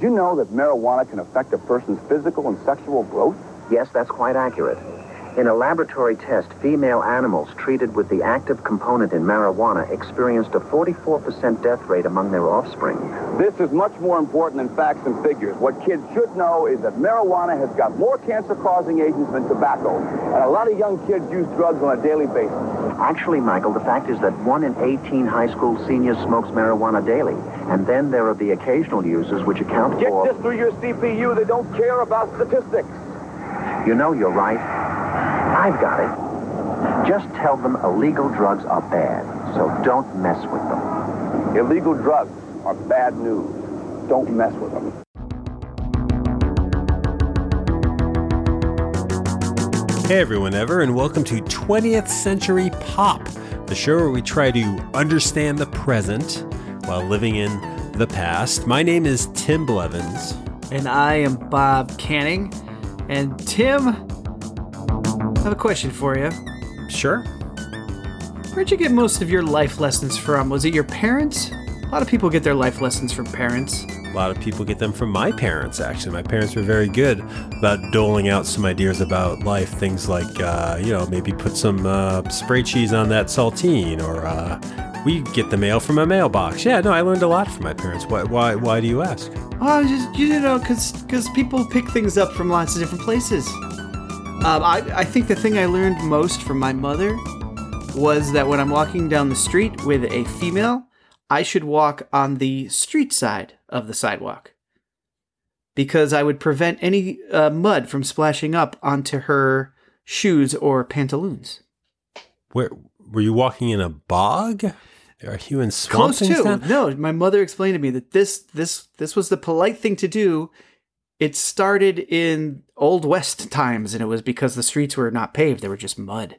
Did you know that marijuana can affect a person's physical and sexual growth? Yes, that's quite accurate. In a laboratory test, female animals treated with the active component in marijuana experienced a 44% death rate among their offspring. This is much more important than facts and figures. What kids should know is that marijuana has got more cancer-causing agents than tobacco, and a lot of young kids use drugs on a daily basis. Actually, Michael, the fact is that 1 in 18 high school seniors smokes marijuana daily, and then there are the occasional users which account Get for... this through your CPU. They don't care about statistics. You know, you're right. I've got it. Just tell them illegal drugs are bad, so don't mess with them. Illegal drugs are bad news. Don't mess with them. Hey everyone, ever, and welcome to 20th Century Pop, the show where we try to understand the present while living in the past. My name is Tim Blevins. And I am Bob Canning. And Tim, I have a question for you. Sure. Where'd you get most of your life lessons from? Was it your parents? A lot of people get their life lessons from parents. A lot of people get them from my parents, actually. My parents were very good about doling out some ideas about life. Things like, uh, you know, maybe put some uh, spray cheese on that saltine, or uh, we get the mail from a mailbox. Yeah, no, I learned a lot from my parents. Why, why, why do you ask? Oh, just you know, because people pick things up from lots of different places. Um, I I think the thing I learned most from my mother was that when I'm walking down the street with a female, I should walk on the street side of the sidewalk because I would prevent any uh, mud from splashing up onto her shoes or pantaloons. Where were you walking in a bog? Are you in swamp Close to. No, my mother explained to me that this this this was the polite thing to do. It started in old west times, and it was because the streets were not paved; they were just mud.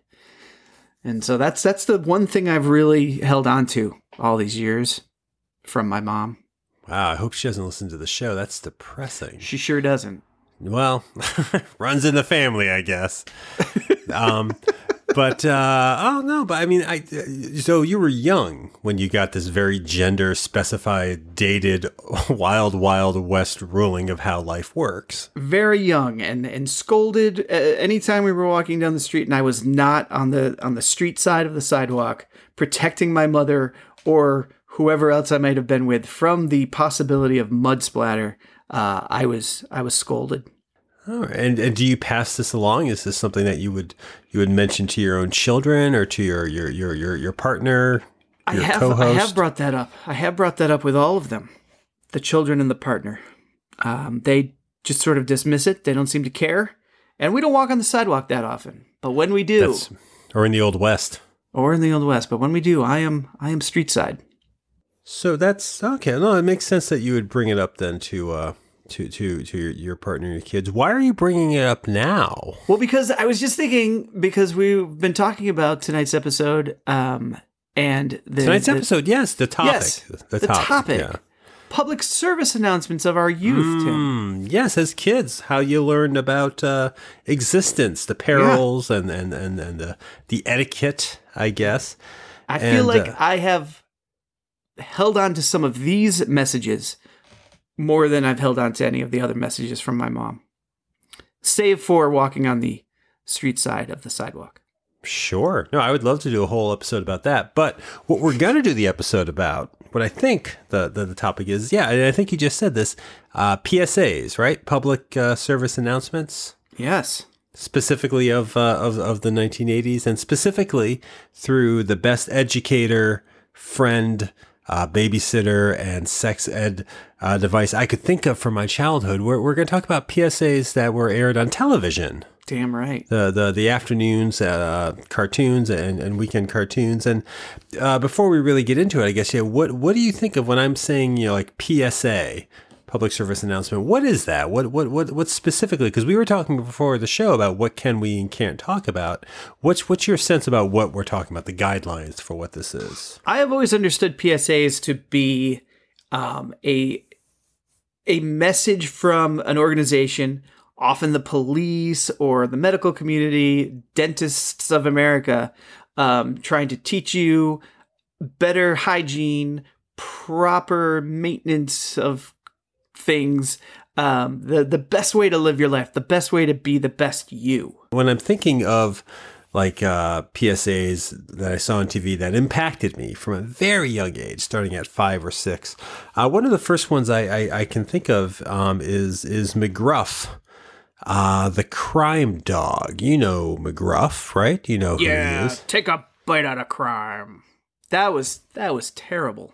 And so that's that's the one thing I've really held on to all these years from my mom. Wow, I hope she doesn't listen to the show. That's depressing. She sure doesn't. Well, runs in the family, I guess. um, but uh, oh no, but I mean, I so you were young when you got this very gender specified, dated, wild, wild west ruling of how life works. Very young and and scolded uh, anytime we were walking down the street, and I was not on the on the street side of the sidewalk protecting my mother or whoever else I might have been with from the possibility of mud splatter. Uh, I was I was scolded. Oh, and and do you pass this along? Is this something that you would you would mention to your own children or to your your your your, your partner? I have co-host? I have brought that up. I have brought that up with all of them, the children and the partner. Um, they just sort of dismiss it. They don't seem to care, and we don't walk on the sidewalk that often. But when we do, That's- or in the old west. or in the old west, but when we do, I am I am street side. So that's okay. No, it makes sense that you would bring it up then to uh to to to your, your partner and your kids. Why are you bringing it up now? Well, because I was just thinking because we've been talking about tonight's episode, um, and the, Tonight's the- episode, yes, the topic, Yes, the, the topic, topic. yeah. public service announcements of our youth. Tim. Mm, yes, as kids, how you learned about uh, existence, the perils, and and and and the the etiquette, I guess. I feel like uh, I have held on to some of these messages more than I've held on to any of the other messages from my mom, save for walking on the street side of the sidewalk. Sure. No, I would love to do a whole episode about that. But what we're going to do the episode about, what I think the, the, the topic is, yeah, and I think you just said this uh, PSAs, right? Public uh, service announcements, Yes. specifically of, uh, of, of the 1980s, and specifically through the best educator, friend, uh, babysitter, and sex ed uh, device I could think of from my childhood. We're, we're going to talk about PSAs that were aired on television Damn right. the the the afternoons uh, cartoons and, and weekend cartoons and uh, before we really get into it I guess yeah what what do you think of when I'm saying you know like PSA public service announcement. What is that? What what what what specifically? Because we were talking before the show about what can we and can't talk about. What's what's your sense about what we're talking about the guidelines for what this is? I have always understood PSAs to be um, a a message from an organization, often the police or the medical community, dentists of America, um, trying to teach you better hygiene, proper maintenance of things. Um, the the best way to live your life, the best way to be the best you. When I'm thinking of like uh, PSAs that I saw on TV that impacted me from a very young age, starting at five or six. Uh, one of the first ones I, I, I can think of um, is is McGruff, uh, the crime dog. You know McGruff, right? You know who he is. take a bite out of crime. That was that was terrible.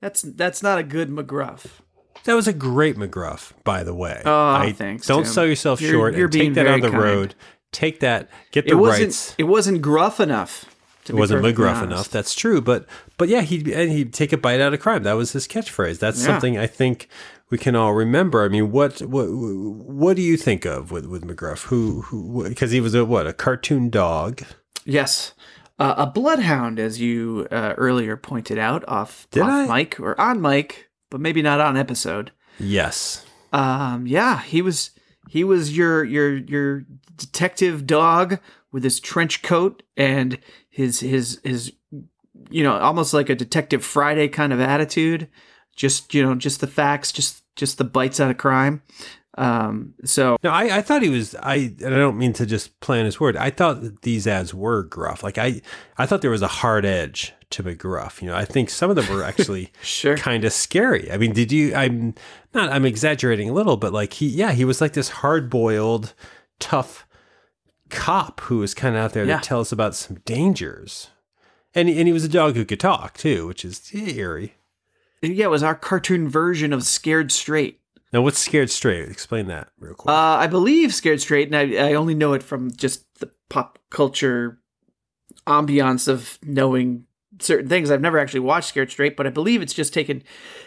That's that's not a good McGruff. That was a great McGruff, by the way. Oh, I, thanks, Don't Tim. sell yourself You're- short you're and take being that on the kind. road. Take that, get the It wasn't rights. it wasn't gruff enough. To It be wasn't McGruff honest. enough. That's true, but but yeah, he'd and he'd take a bite out of crime. That was his catchphrase. That's Yeah. something I think we can all remember. I mean, what what what do you think of with with McGruff? Who who because he was a what a cartoon dog. Yes. Uh, a bloodhound, as you uh, earlier pointed out, off, Did off I? mic or on mic, but maybe not on episode. Yes, Um, yeah, he was he was your your your detective dog with his trench coat and his his his you know almost like a detective Friday kind of attitude. Just you know, just the facts, just just the bites out of crime. Um, so no, I, I thought he was. I and I don't mean to just play on his word. I thought that these ads were gruff. Like I I thought there was a hard edge to McGruff. You know, I think some of them were actually sure, kind of scary. I mean, did you? I'm not. I'm exaggerating a little, but like he, yeah, he was like this hard boiled, tough cop who was kind of out there Yeah. to tell us about some dangers. And and he was a dog who could talk too, which is eerie. yeah, it was our cartoon version of Scared Straight. Now, what's scared straight? Explain that real quick. Uh, I believe Scared Straight, and I, I only know it from just the pop culture ambiance of knowing certain things. I've never actually watched Scared Straight, but I believe it's just taking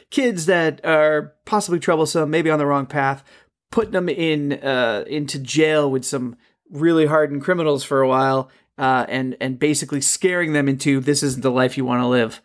kids that are possibly troublesome, maybe on the wrong path, putting them in uh, into jail with some really hardened criminals for a while, uh, and and basically scaring them into this isn't the life you want to live.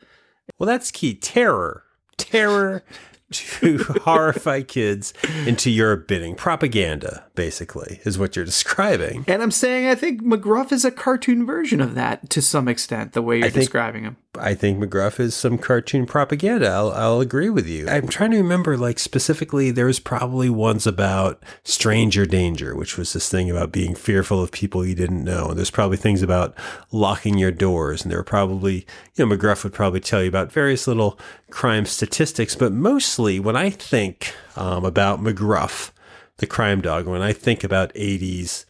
well, that's key. Terror, terror to horrify kids into your bidding. Propaganda, basically, is what you're describing. And I'm saying I think McGruff is a cartoon version of that to some extent, the way you're think- describing him. I think McGruff is some cartoon propaganda. I'll, I'll agree with you. I'm trying to remember, like, specifically, there was probably ones about stranger danger, which was this thing about being fearful of people you didn't know. And there's probably things about locking your doors. And there were probably, you know, McGruff would probably tell you about various little crime statistics. But mostly, when I think um, about McGruff, the crime dog, when I think about 80s,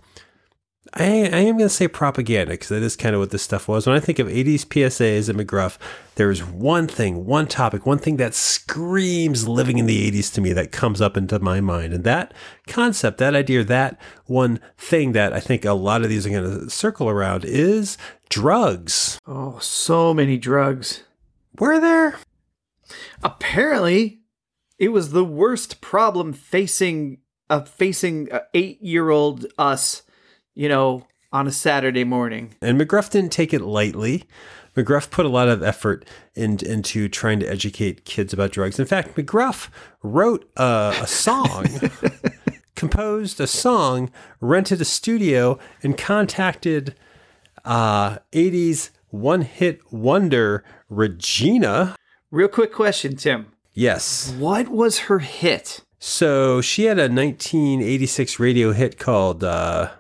I, I am going to say propaganda because that is kind of what this stuff was. When I think of 80s PSAs and McGruff, there is one thing, one topic, one thing that screams living in the 80s to me that comes up into my mind. And that concept, that idea, that one thing that I think a lot of these are going to circle around is drugs. Oh, so many drugs. Were there? Apparently, it was the worst problem facing uh, facing uh, eight-year-old us, you know, on a Saturday morning. And McGruff didn't take it lightly. McGruff put a lot of effort in, into trying to educate kids about drugs. In fact, McGruff wrote a, a song, composed a song, rented a studio, and contacted uh, 80s one hit wonder Regina. Real quick question, Tim. Yes. What was her hit? So she had a 1986 radio hit called uh,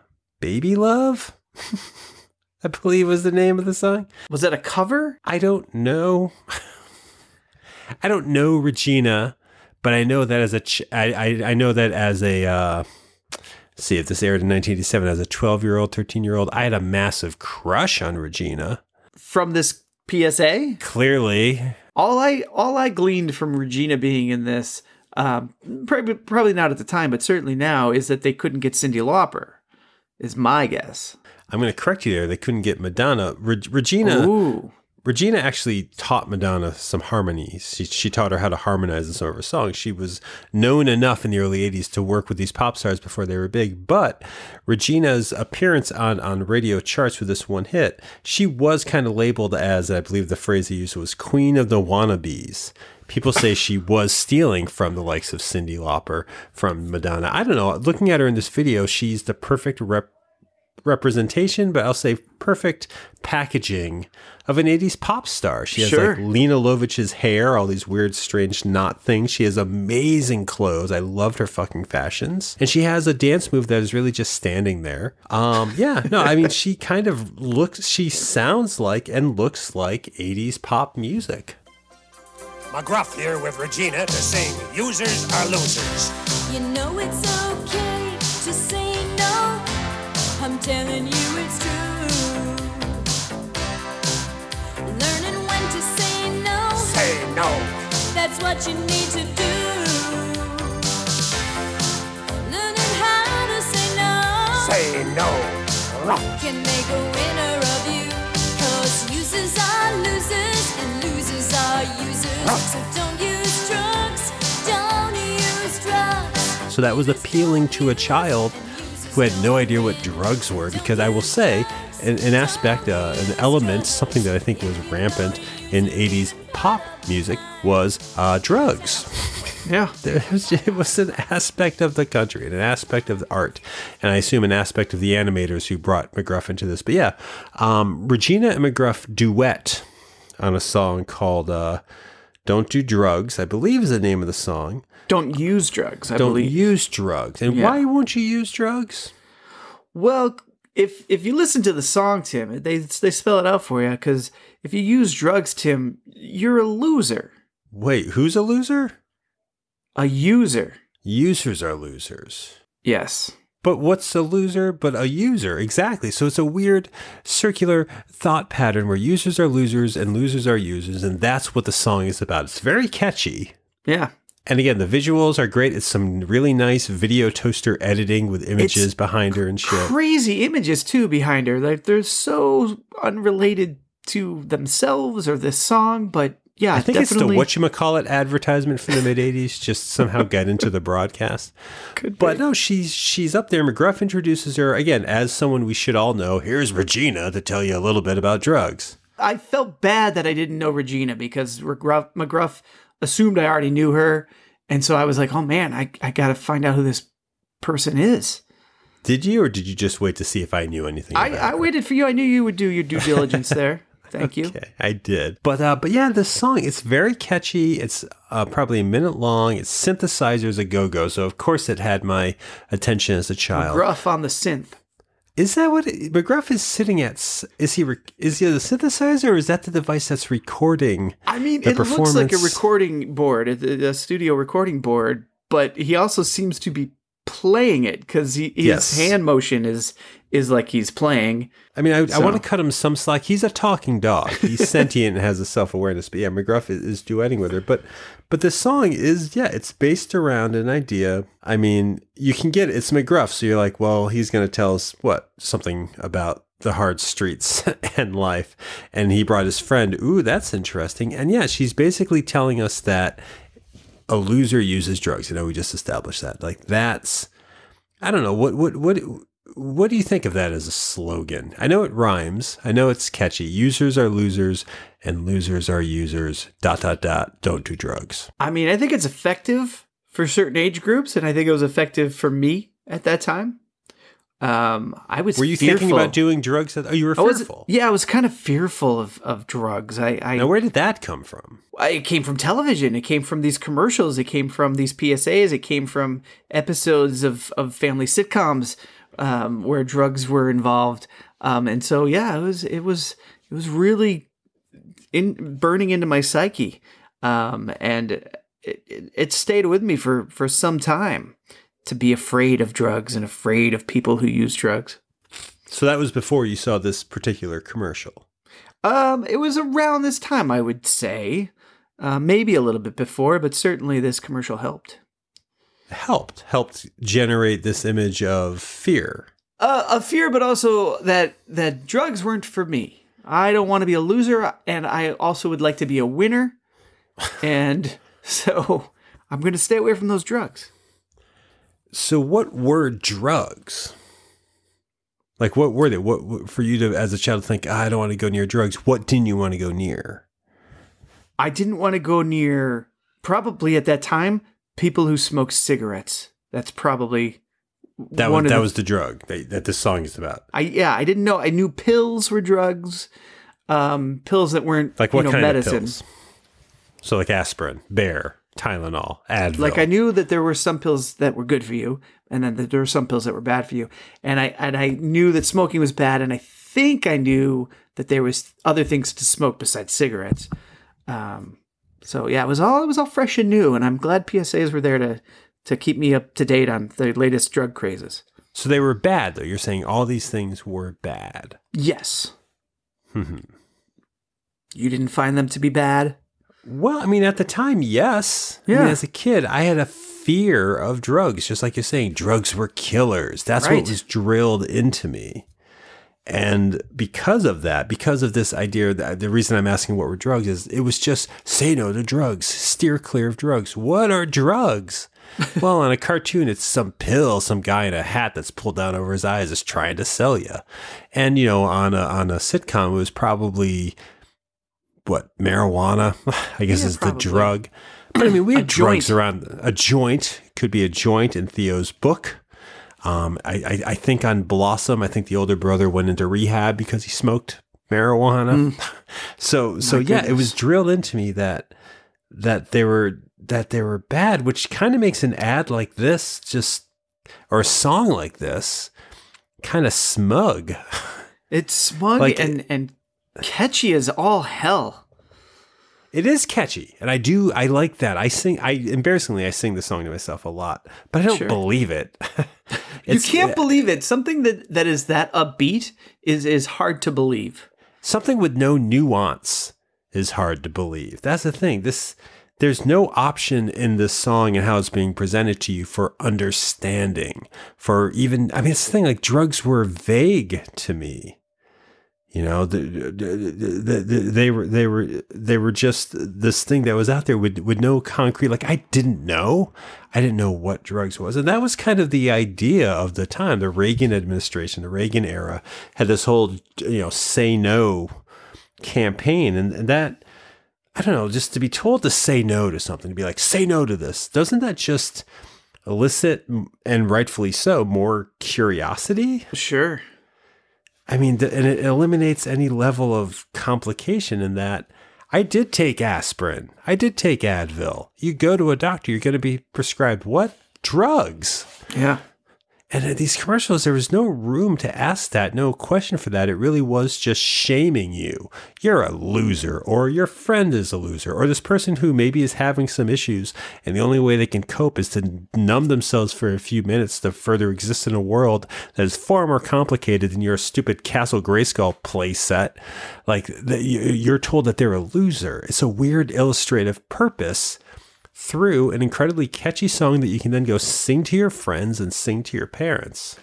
Baby Love, I believe was the name of the song. Was that a cover? I don't know. I don't know Regina, but I know that as a ch- I, I I know that as a uh, see if this aired in 1987 as a 12 year old, 13 year old, I had a massive crush on Regina. From this PSA? Clearly, All I all I gleaned from Regina being in this, um, probably probably not at the time, but certainly now, is that they couldn't get Cyndi Lauper. Is my guess. I'm going to correct you there. They couldn't get Madonna. Re- Regina Ooh, Regina actually taught Madonna some harmonies. She, she taught her how to harmonize in some of her songs. She was known enough in the early 80s to work with these pop stars before they were big. But Regina's appearance on, on radio charts with this one hit, she was kind of labeled as, I believe the phrase they used was Queen of the Wannabes. People say she was stealing from the likes of Cyndi Lauper, from Madonna. I don't know. Looking at her in this video, she's the perfect rep representation, but I'll say perfect packaging of an 80s pop star. She has Sure. like Lene Lovich's hair, all these weird, strange knot things. She has amazing clothes. I loved her fucking fashions. And she has a dance move that is really just standing there. Um, yeah, no, I mean, she kind of looks, she sounds like and looks like 80s pop music. McGruff here with Regina to sing Users Are Losers. You know it's okay to say no. I'm telling you it's true. Learning when to say no. Say no. That's what you need to do. Learning how to say no. Say no. Can make a winner of you. Cause users are losers and losers are users. So don't use drugs. Don't use drugs. So that was appealing to a child who had no idea what drugs were. Because I will say, an, an aspect, uh, an element, something that I think was rampant in 80s pop music was uh, drugs. Yeah. It was, it was an aspect of the country and an aspect of the art, and I assume an aspect of the animators who brought McGruff into this. But yeah, um, Regina and McGruff duet on a song called uh, "Don't Do Drugs," I believe is the name of the song. Don't use drugs, I Don't believe. use drugs, and Yeah. why won't you use drugs? Well, if if you listen to the song, Tim, they they spell it out for you. Because if you use drugs, Tim, you're a loser. Wait, who's a loser? A user. Users are losers. Yes. But what's a loser but a user? Exactly. So it's a weird circular thought pattern where users are losers and losers are users, and that's what the song is about. It's very catchy. Yeah. And again, the visuals are great. It's some really nice video toaster editing with images It's behind her and shit. Crazy images too behind her. Like they're so unrelated to themselves or this song, but yeah, I think definitely it's the whatchamacallit advertisement from the mid 80s just somehow got into the broadcast. could But be. no, she's she's up there. McGruff introduces her again as someone we should all know. Here's Regina to tell you a little bit about drugs. I felt bad that I didn't know Regina because McGruff, McGruff assumed I already knew her, and so I was like, oh man, I I gotta find out who this person is. Did you, or did you just wait to see if I knew anything? I, I waited for you. I knew you would do your due diligence there. Thank you. Okay, I did. But uh, but yeah, this song it's very catchy. It's uh, probably a minute long. It's synthesizers a go go. So of course it had my attention as a child. Gruff on the synth. Is that what it, McGruff is sitting at? Is he is he the synthesizer, or is that the device that's recording? I mean, the it looks like a recording board, a, a studio recording board, but he also seems to be playing it because his Yes. hand motion is is like he's playing. I mean, I, I want to cut him some slack. He's a talking dog. He's sentient and has a self awareness. But yeah, McGruff is, is duetting with her. But but the song is yeah, it's based around an idea. I mean, you can get it's McGruff, so you're like, well, he's going to tell us what something about the hard streets and life. And he brought his friend. Ooh, that's interesting. And yeah, she's basically telling us that a loser uses drugs. You know, we just established that. Like that's I don't know what what what what do you think of that as a slogan? I know it rhymes. I know it's catchy. Users are losers and losers are users. Dot dot dot. Don't do drugs. I mean, I think it's effective for certain age groups, and I think it was effective for me at that time. Um, I was. Were you fearful. thinking about doing drugs? At, oh, you were I was, fearful. yeah, I was kind of fearful of, of drugs. I, I Now, where did that come from? I- it came from television. It came from these commercials. It came from these PSAs. It came from episodes of, of family sitcoms um, where drugs were involved. Um, and so, yeah, it was it was it was really in burning into my psyche, um, and it, it, it stayed with me for for some time to be afraid of drugs and afraid of people who use drugs. So that was before you saw this particular commercial. Um, it was around this time, I would say. Uh, maybe a little bit before, but certainly this commercial helped. Helped helped generate this image of fear. Uh, a fear, but also that that drugs weren't for me. I don't want to be a loser, and I also would like to be a winner, and so I'm going to stay away from those drugs. So what were drugs? Like what were they? What, what for you to as a child think "Ah, I don't want to go near drugs? What didn't you want to go near? I didn't want to go near, probably at that time, people who smoked cigarettes. That's probably That one was that the- was the drug that, that this song is about. I yeah, I didn't know. I knew pills were drugs, um, pills that weren't Like what you know, kind medicine. of pills? So like aspirin, Bayer, Tylenol, Advil. Like I knew that there were some pills that were good for you, and then that there were some pills that were bad for you. And I and I knew that smoking was bad, and I think I knew that there was other things to smoke besides cigarettes. Um, so yeah, it was all it was all fresh and new, and I'm glad PSAs were there to to keep me up to date on the latest drug crazes. So they were bad though. You're saying all these things were bad. Yes, Hmm. you didn't find them to be bad. Well, I mean, at the time, yes. I mean, as a kid, I had a fear of drugs, just like you're saying. Drugs were killers. That's Right. what was drilled into me. And because of that, because of this idea, that the reason I'm asking what were drugs is it was just say no to drugs, steer clear of drugs. What are drugs? well, on a cartoon, it's some pill, some guy in a hat that's pulled down over his eyes is trying to sell you. And you know, on a on a sitcom, it was probably what marijuana i guess Yeah, is probably. the drug. But i mean we had drugs joint. around a joint could be a joint in theo's book. Um, I, I, I think on blossom i think the older brother went into rehab because he smoked marijuana. So so yeah it was drilled into me that that they were that they were bad which kind of makes an ad like this just or a song like this kind of smug. It's smug Like- and and catchy as all hell. It is catchy, and I do. I like that. I sing. I embarrassingly, I sing the song to myself a lot, but I don't Sure. believe it. You can't eh, believe it. Something that, that is that upbeat is is hard to believe. something with no nuance is hard to believe. That's the thing. This there's no option in this song and how it's being presented to you for understanding. For even, I mean, it's the thing. Like drugs were vague to me. You know, the, the, the, the, they were they were they were just this thing that was out there with with no concrete. Like I didn't know, I didn't know what drugs was, and that was kind of the idea of the time. The Reagan administration, the Reagan era, had this whole you know say no campaign, and, and that I don't know, just to be told to say no to something, to be like say no to this, doesn't that just elicit and rightfully so more curiosity? Sure. I mean, and it eliminates any level of complication in that I did take aspirin. I did take Advil. You go to a doctor, you're going to be prescribed what? Drugs. Yeah. And in these commercials, there was no room to ask that, no question for that. It really was just shaming you. You're a loser, or your friend is a loser, or this person who maybe is having some issues, and the only way they can cope is to numb themselves for a few minutes to further exist in a world that is far more complicated than your stupid Castle Grayskull playset. Like, you're told that they're a loser. It's a weird illustrative purpose through an incredibly catchy song that you can then go sing to your friends and sing to your parents.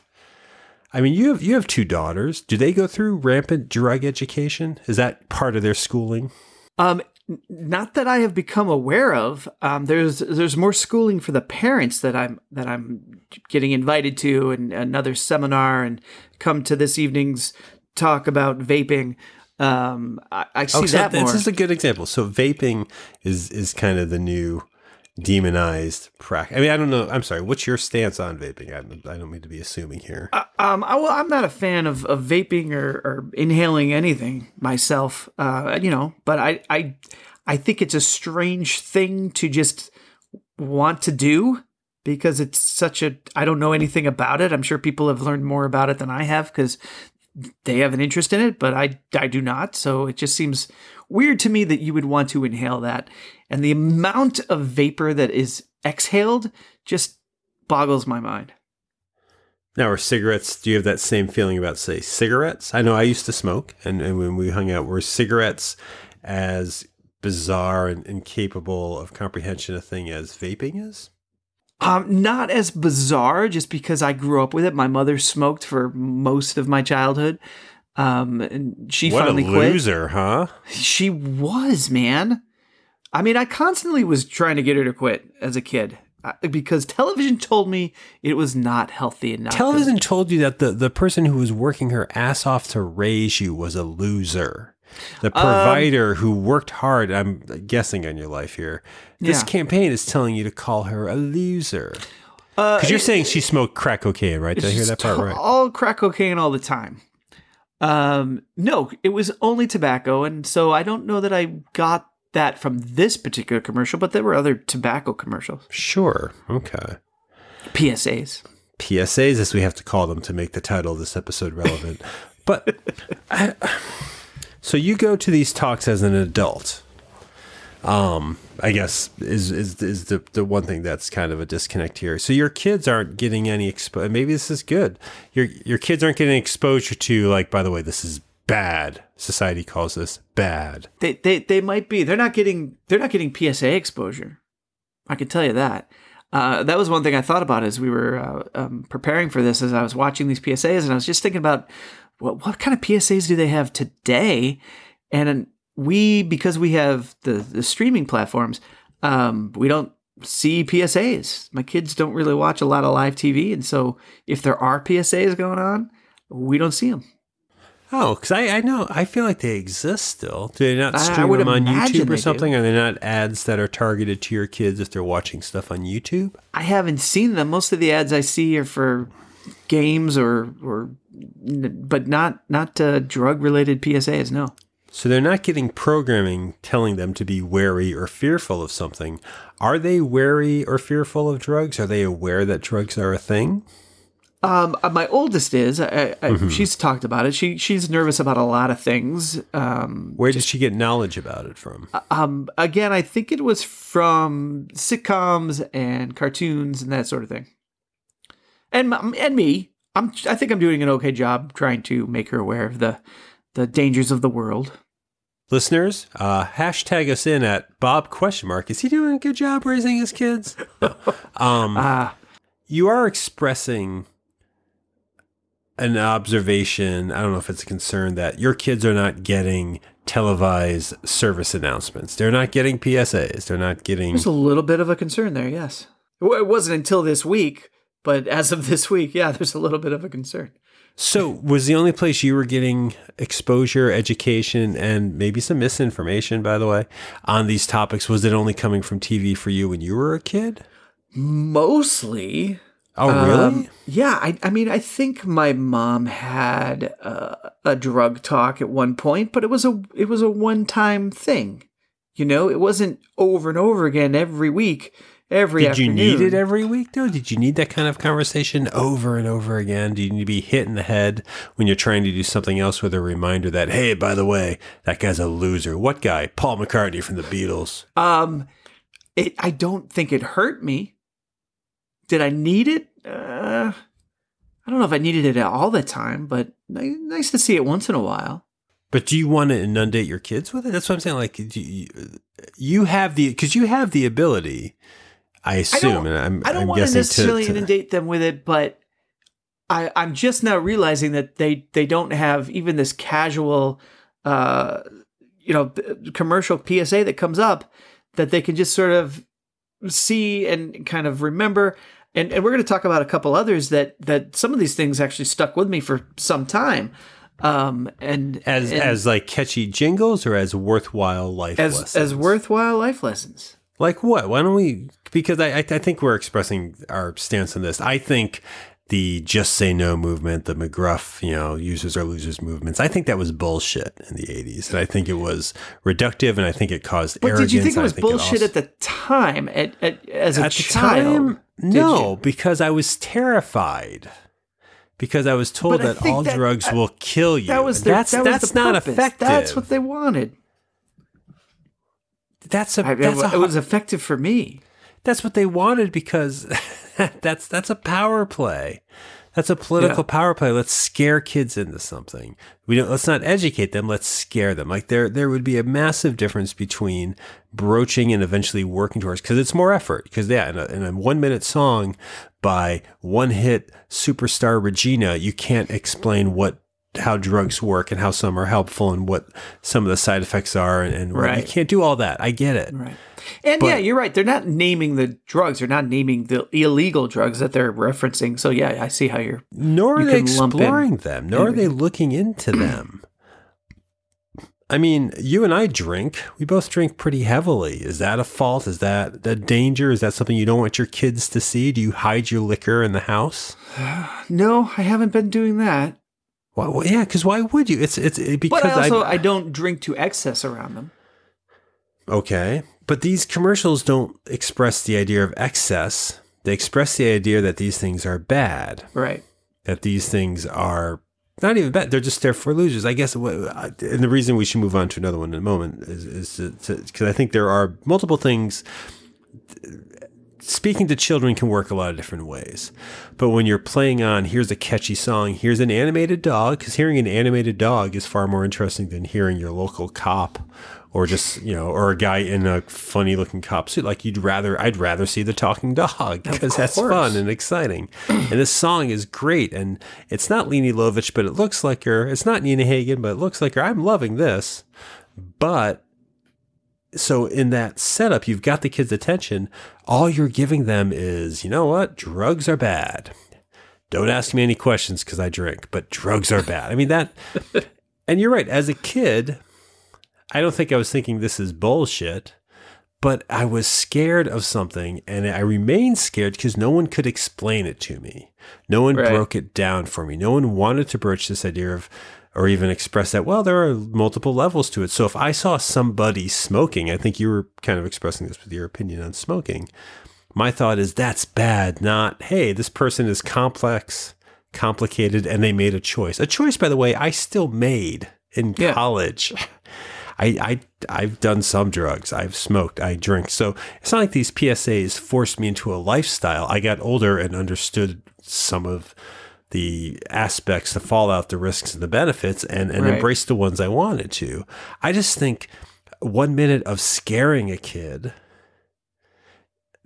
I mean, you have you have two daughters. Do they go through rampant drug education? Is that part of their schooling? Um, not that I have become aware of. Um, there's there's more schooling for the parents that I'm that I'm getting invited to, and another seminar, and come to this evening's talk about vaping. Um, I, I see Oh, so that more. this is a good example. So vaping is is kind of the new demonized practice. I mean, I don't know. I'm sorry. What's your stance on vaping? I, I don't mean to be assuming here. Um, I, I'm not a fan of, of vaping or, or inhaling anything myself. Uh, you know, but I, I, I think it's a strange thing to just want to do because it's such a. I don't know anything about it. I'm sure people have learned more about it than I have because they have an interest in it, but I, I do not. So it just seems weird to me that you would want to inhale that, and the amount of vapor that is exhaled just boggles my mind. Now, are cigarettes, do you have that same feeling about, say, cigarettes? I know I used to smoke, and, and when we hung out, were cigarettes as bizarre and incapable of comprehension a thing as vaping is? Um, not as bizarre, just because I grew up with it. My mother smoked for most of my childhood. Um, and she what a finally quit. loser, huh? She was, man. I mean, I constantly was trying to get her to quit as a kid uh, because television told me it was not healthy and not good. Television told you that the, the person who was working her ass off to raise you was a loser. The Um, provider who worked hard, I'm guessing on your life here. This Yeah. campaign is telling you to call her a loser. Because you're saying she smoked crack cocaine, right? Did I hear that part right? All crack cocaine all the time. Um, no, it was only tobacco, and so I don't know that I got that from this particular commercial, but there were other tobacco commercials, Sure. Okay. PSAs. PSAs, as we have to call them to make the title of this episode relevant. but I, so you go to these talks as an adult. Um, I guess is is is the the one thing that's kind of a disconnect here. So your kids aren't getting any expo. Maybe this is good. Your your kids aren't getting exposure to like. By the way, this is bad. Society calls this bad. They they they might be. They're not getting they're not getting PSA exposure. I can tell you that. Uh, that was one thing I thought about as we were uh, um, preparing for this. As I was watching these PSAs, and I was just thinking about what what kind of PSAs do they have today? And we because we have the the streaming platforms, um, we don't see PSAs. My kids don't really watch a lot of live TV, and so if there are PSAs going on, we don't see them. Oh, because I, I know I feel like they exist still. Do they not I- I stream them on YouTube or do. something? Are they not ads that are targeted to your kids if they're watching stuff on YouTube? I haven't seen them. Most of the ads I see are for games or or, but not not uh, drug related PSAs. No. So they're not getting programming telling them to be wary or fearful of something. Are they wary or fearful of drugs? Are they aware that drugs are a thing? Um, uh, my oldest is. I, I, Mm-hmm. She's talked about it. She she's nervous about a lot of things. Um, Where did she get knowledge about it from? um, again, I think it was from sitcoms and cartoons and that sort of thing. And and me, I'm. I think I'm doing an okay job trying to make her aware of the the dangers of the world. Listeners, uh, hashtag us in at Bob question mark. Is he doing a good job raising his kids? Um, Ah, you are expressing an observation. I don't know if it's a concern that your kids are not getting televised service announcements. They're not getting PSAs. They're not getting. There's a little bit of a concern there, yes. It wasn't until this week, but as of this week, yeah, there's a little bit of a concern. So, was the only place you were getting exposure, education, and maybe some misinformation, by the way, on these topics? Was it only coming from TV for you when you were a kid? Mostly. Oh, really? um, yeah, I, I mean, I think my mom had uh, a drug talk at one point, but it was a it was a one time thing. You know, it wasn't over and over again every week, every Did you need it every week, though? Did you need that kind of conversation over and over again? Do you need to be hit in the head when you're trying to do something else with a reminder that, hey, by the way, that guy's a loser? What guy? Paul McCartney from the Beatles. Um, it. I don't think it hurt me. Did I need it? Uh, I don't know if I needed it all the time, but nice to see it once in a while. But do you want to inundate your kids with it? That's what I'm saying. Like, do you, you have the, because you have the ability, I I assume, don't, and I'm, I don't I'm want to necessarily to, inundate them with it, but I, I'm just now realizing that they they don't have even this casual, uh, you know, commercial PSA that comes up that they can just sort of see and kind of remember. And, and we're going to talk about a couple others that that some of these things actually stuck with me for some time. Um, and as, and as like catchy jingles or as worthwhile life as lessons? as worthwhile life lessons. Like what? Why don't we? Because I, I, I think we're expressing our stance on this. I think the just say no movement, the McGruff, you know, users are losers movements. I think that was bullshit in the '80s, and I think it was reductive, and I think it caused But arrogance. did you think it was bullshit also- at the time? At, at as a at the child? time? No, you? because I was terrified. Because I was told But that all that- drugs I- will kill you. That was their, that's that was that's the not purpose. effective. That's what they wanted. that's a I, that's it, a was effective for me. That's what they wanted because that's that's a power play. That's a political Yeah. power play. Let's scare kids into something. We don't. Let's not educate them. Let's scare them. Like there, there would be a massive difference between broaching and eventually working towards because it's more effort. Because yeah, in a, in a one minute song by one hit superstar Regina, you can't explain what how drugs work and how some are helpful and what some of the side effects are and, and what- you can't do all that. I get it. Right. And But- yeah, you're right. They're not naming the drugs. They're not naming the illegal drugs that they're referencing. So yeah, I see how you're. nor are you they lump in exploring them, nor are they looking into them. I mean, you and I drink. We both drink pretty heavily. Is that a fault? Is that a danger? Is that something you don't want your kids to see? Do you hide your liquor in the house? No, I haven't been doing that. Why, well, yeah, because why would you? It's it's it, because But I also I, I don't drink to excess around them. okay, but these commercials don't express the idea of excess. They express the idea that these things are bad. Right. that these things are not even bad. They're just there for losers. I guess, and the reason we should move on to another one in a moment is, is because I think there are multiple things. Speaking to children can work a lot of different ways. But when you're playing on, here's a catchy song, here's an animated dog, because hearing an animated dog is far more interesting than hearing your local cop or just, you know, or a guy in a funny looking cop suit. Like you'd rather, I'd rather see the talking dog because that's fun and exciting. and this song is great. And it's not Lene Lovich, but it looks like her. It's not Nina Hagen, but it looks like her. I'm loving this. But so in that setup, you've got the kids' attention. All you're giving them is, you know what? Drugs are bad. Don't ask me any questions because I drink, but drugs are bad. I mean, that, and you're right. As a kid, I don't think I was thinking this is bullshit, but I was scared of something and I remained scared because no one could explain it to me. No one Right. broke it down for me. No one wanted to broach this idea of, or even express that, well, there are multiple levels to it. So if I saw somebody smoking, I think you were kind of expressing this with your opinion on smoking. My thought is that's bad, not, hey, this person is complex, complicated, and they made a choice. A choice, by the way, I still made in Yeah. college. I, I I've done some drugs. I've smoked. I drink. So it's not like these PSAs forced me into a lifestyle. I got older and understood some of the aspects, the fallout, the risks, and the benefits, and and Right. embraced the ones I wanted to. I just think one minute of scaring a kid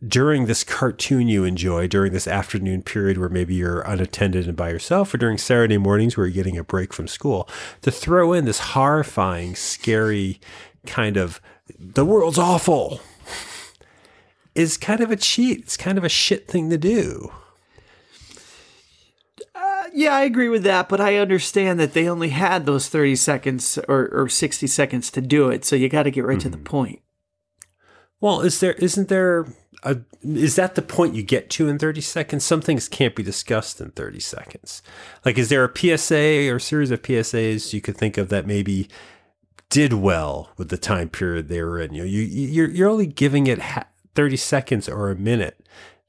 during this cartoon you enjoy during this afternoon period where maybe you're unattended and by yourself or during Saturday mornings where you're getting a break from school to throw in this horrifying scary kind of the world's awful is kind of a cheat it's kind of a shit thing to do Yeah, I agree with that, but I understand that they only had those 30 seconds or, or 60 seconds to do it, so you got to get right to the mm-hmm. point. Well, is there isn't there a is that the point you get to in 30 seconds? Some things can't be discussed in 30 seconds. Like is there a PSA or series of PSAs you could think of that maybe did well with the time period they were in? You know, you you're you're only giving it ha- 30 seconds or a minute.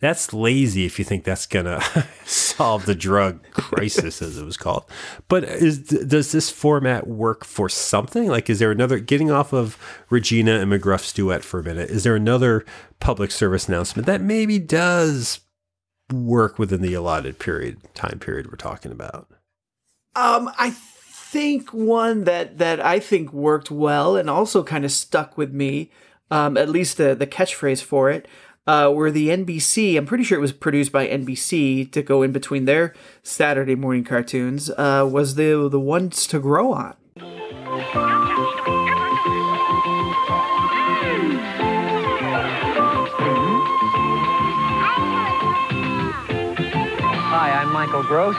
That's lazy if you think that's gonna solve the drug crisis, as it was called. But is does this format work for something? Like, is there another getting off of Regina and McGruff's duet for a minute? Is there another public service announcement that maybe does work within the allotted period time period we're talking about? Um, I think one that that I think worked well and also kind of stuck with me, um, at least the the catchphrase for it, uh, were the NBC. I'm pretty sure it was produced by NBC to go in between their Saturday morning cartoons. Uh, was the the ones to grow on. Hi, I'm Michael Gross,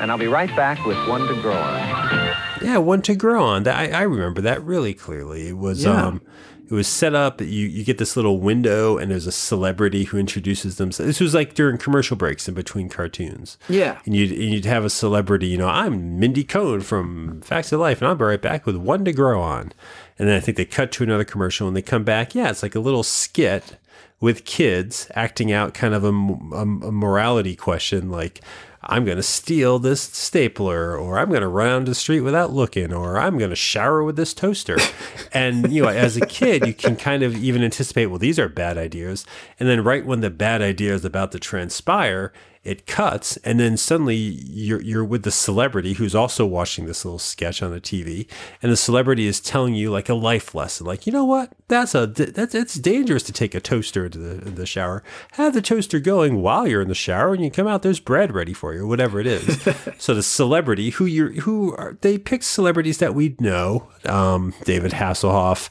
and I'll be right back with One to Grow On. Yeah, one to grow on. I, I remember that really clearly. It was Yeah. um it was set up. You you get this little window and there's a celebrity who introduces themselves. This was like during commercial breaks in between cartoons. Yeah. And you'd, and you'd have a celebrity, you know, I'm Mindy Cohn from Facts of Life, and I'll be right back with one to grow on. And then I think they cut to another commercial and they come back. Yeah, it's like a little skit with kids acting out kind of a morality question like, I'm going to steal this stapler, or I'm going to run down the street without looking, or I'm going to shower with this toaster. and, you know, as a kid, you can kind of even anticipate, well, these are bad ideas. And then right when the bad idea is about to transpire, it cuts, and then suddenly you're you're with the celebrity who's also watching this little sketch on the TV, and the celebrity is telling you like a life lesson, like you know what, that's a that's it's dangerous to take a toaster into the, the shower. Have the toaster going while you're in the shower, and you come out, there's bread ready for you, or whatever it is. so the celebrity who you who are they pick celebrities that we know, um, David Hasselhoff.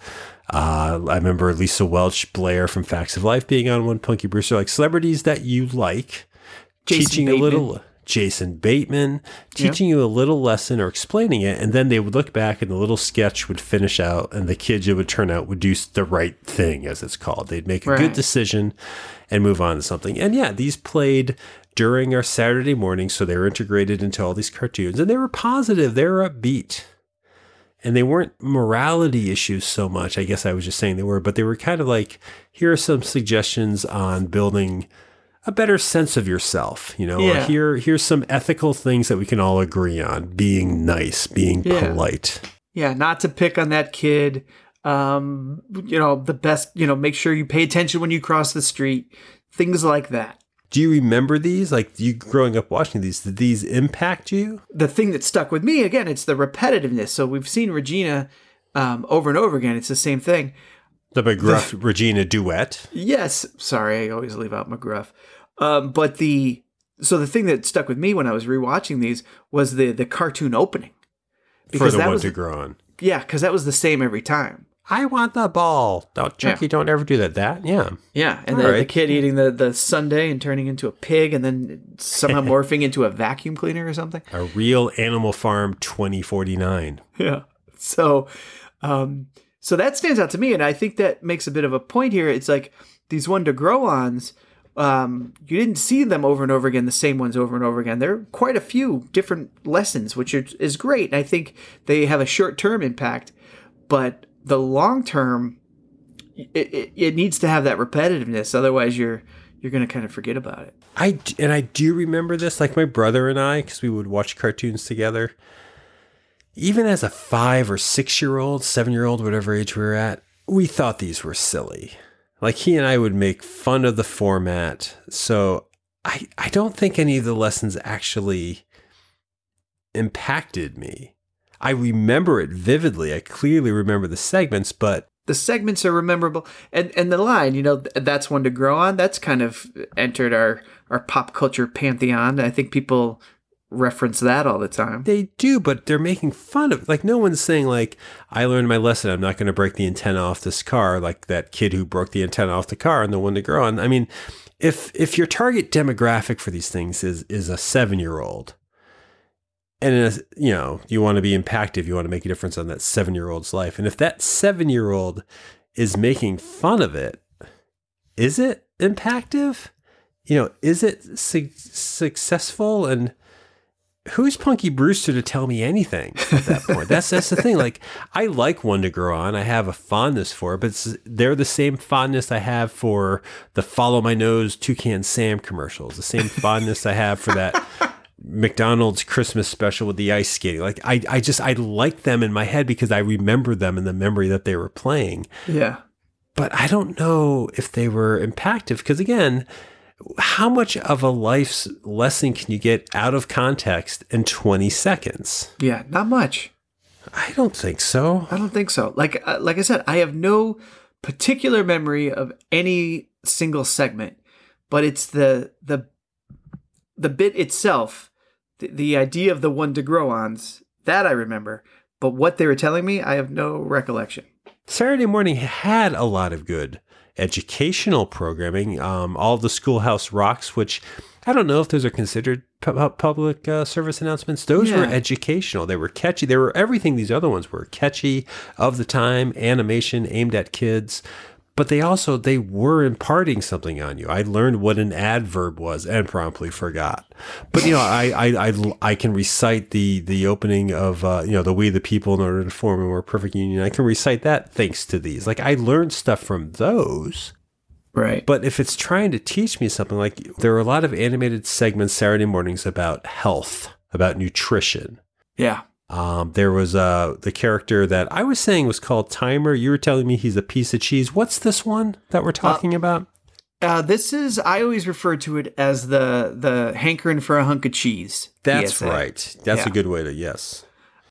Uh, I remember Lisa Welch Blair from Facts of Life being on one, Punky Brewster, like celebrities that you like Jason teaching Bateman. a little Jason Bateman, teaching you a little lesson or explaining it, and then they would look back and the little sketch would finish out, and the kids it would turn out would do the right thing, as it's called. They'd make a good decision and move on to something. And yeah, these played during our Saturday morning, so they were integrated into all these cartoons, and they were positive, they were upbeat. And they weren't morality issues so much. I guess I was just saying they were, but they were kind of like here are some suggestions on building a better sense of yourself, you know, Yeah. here here's some ethical things that we can all agree on. Being nice, being Yeah. polite. Yeah, not to pick on that kid. Um, you know, the best, you know, make sure you pay attention when you cross the street. Things like that. Do you remember these? Like you growing up watching these, did these impact you? The thing that stuck with me again, it's the repetitiveness. So we've seen Regina um, over and over again. It's the same thing. The McGruff Regina duet. Yes, sorry, I always leave out McGruff. Um, but the so the thing that stuck with me when I was rewatching these was the the cartoon opening for the that one was to grow on. yeah, because that was the same every time. I want the ball. Don't Chucky, Yeah. don't ever do that. That yeah. Yeah, and the, the kid eating the the sundae and turning into a pig, and then somehow morphing into a vacuum cleaner or something. A real Animal Farm 2049. Yeah. So, um, so that stands out to me, and I think that makes a bit of a point here. It's like these one to grow ons. Um, you didn't see them over and over again, the same ones over and over again. There are quite a few different lessons, which is, great. And I think they have a short term impact, but the long term, it, it, it needs to have that repetitiveness. Otherwise, you're you're going to kind of forget about it. I and I do remember this, like my brother and I, because we would watch cartoons together. Even as a five or six year old, seven year old, whatever age we were at, we thought these were silly. Like he and I would make fun of the format. So I I don't think any of the lessons actually impacted me. I remember it vividly. I clearly remember the segments, but the segments are memorable and and the line you know th- that's one to grow on that's kind of entered our our pop culture pantheon i think people reference that all the time They do, but they're making fun of like no one's saying like I learned my lesson. I'm not going to break the antenna off this car like that kid who broke the antenna off the car and the one to grow on. I mean, if if your target demographic for these things is is a seven year old, and in a, you know you want to be impactful, you want to make a difference on that seven year old's life, and if that seven year old is making fun of it, is it impactive? You know, is it su- successful and who's Punky Brewster to tell me anything at that point? That's that's the thing. Like I like one to grow on. I have a fondness for it, but it's, they're the same fondness I have for the Follow My Nose Toucan Sam commercials. The same fondness I have for that McDonald's Christmas special with the ice skating. Like I, I just I like them in my head because I remember them in the memory that they were playing. yeah But I don't know if they were impactful because again, how much of a life's lesson can you get out of context in 20 seconds? yeah not much I don't think so. i don't think so like uh, like i said i have no particular memory of any single segment but it's the the the bit itself the, the idea of the one to grow ons that i remember but what they were telling me i have no recollection Saturday morning had a lot of good educational programming. Um, all the Schoolhouse Rocks, which I don't know if those are considered pu- pu- public uh, service announcements. Those were educational. They were catchy. They were everything these other ones were catchy of the time, animation aimed at kids. But they also they were imparting something on you. I learned what an adverb was and promptly forgot. But you know, I I, I, I can recite the the opening of uh, you know the We the People in order to form a more perfect union. I can recite that thanks to these. Like I learned stuff from those. right But if it's trying to teach me something, like there are a lot of animated segments Saturday mornings about health, about nutrition. yeah Um, there was uh, the character that I was saying was called Timer. You were telling me he's a piece of cheese. What's this one that we're talking about? Uh, this is I always refer to it as the the hankering for a hunk of cheese. That's PSA. right. That's a good way to yes.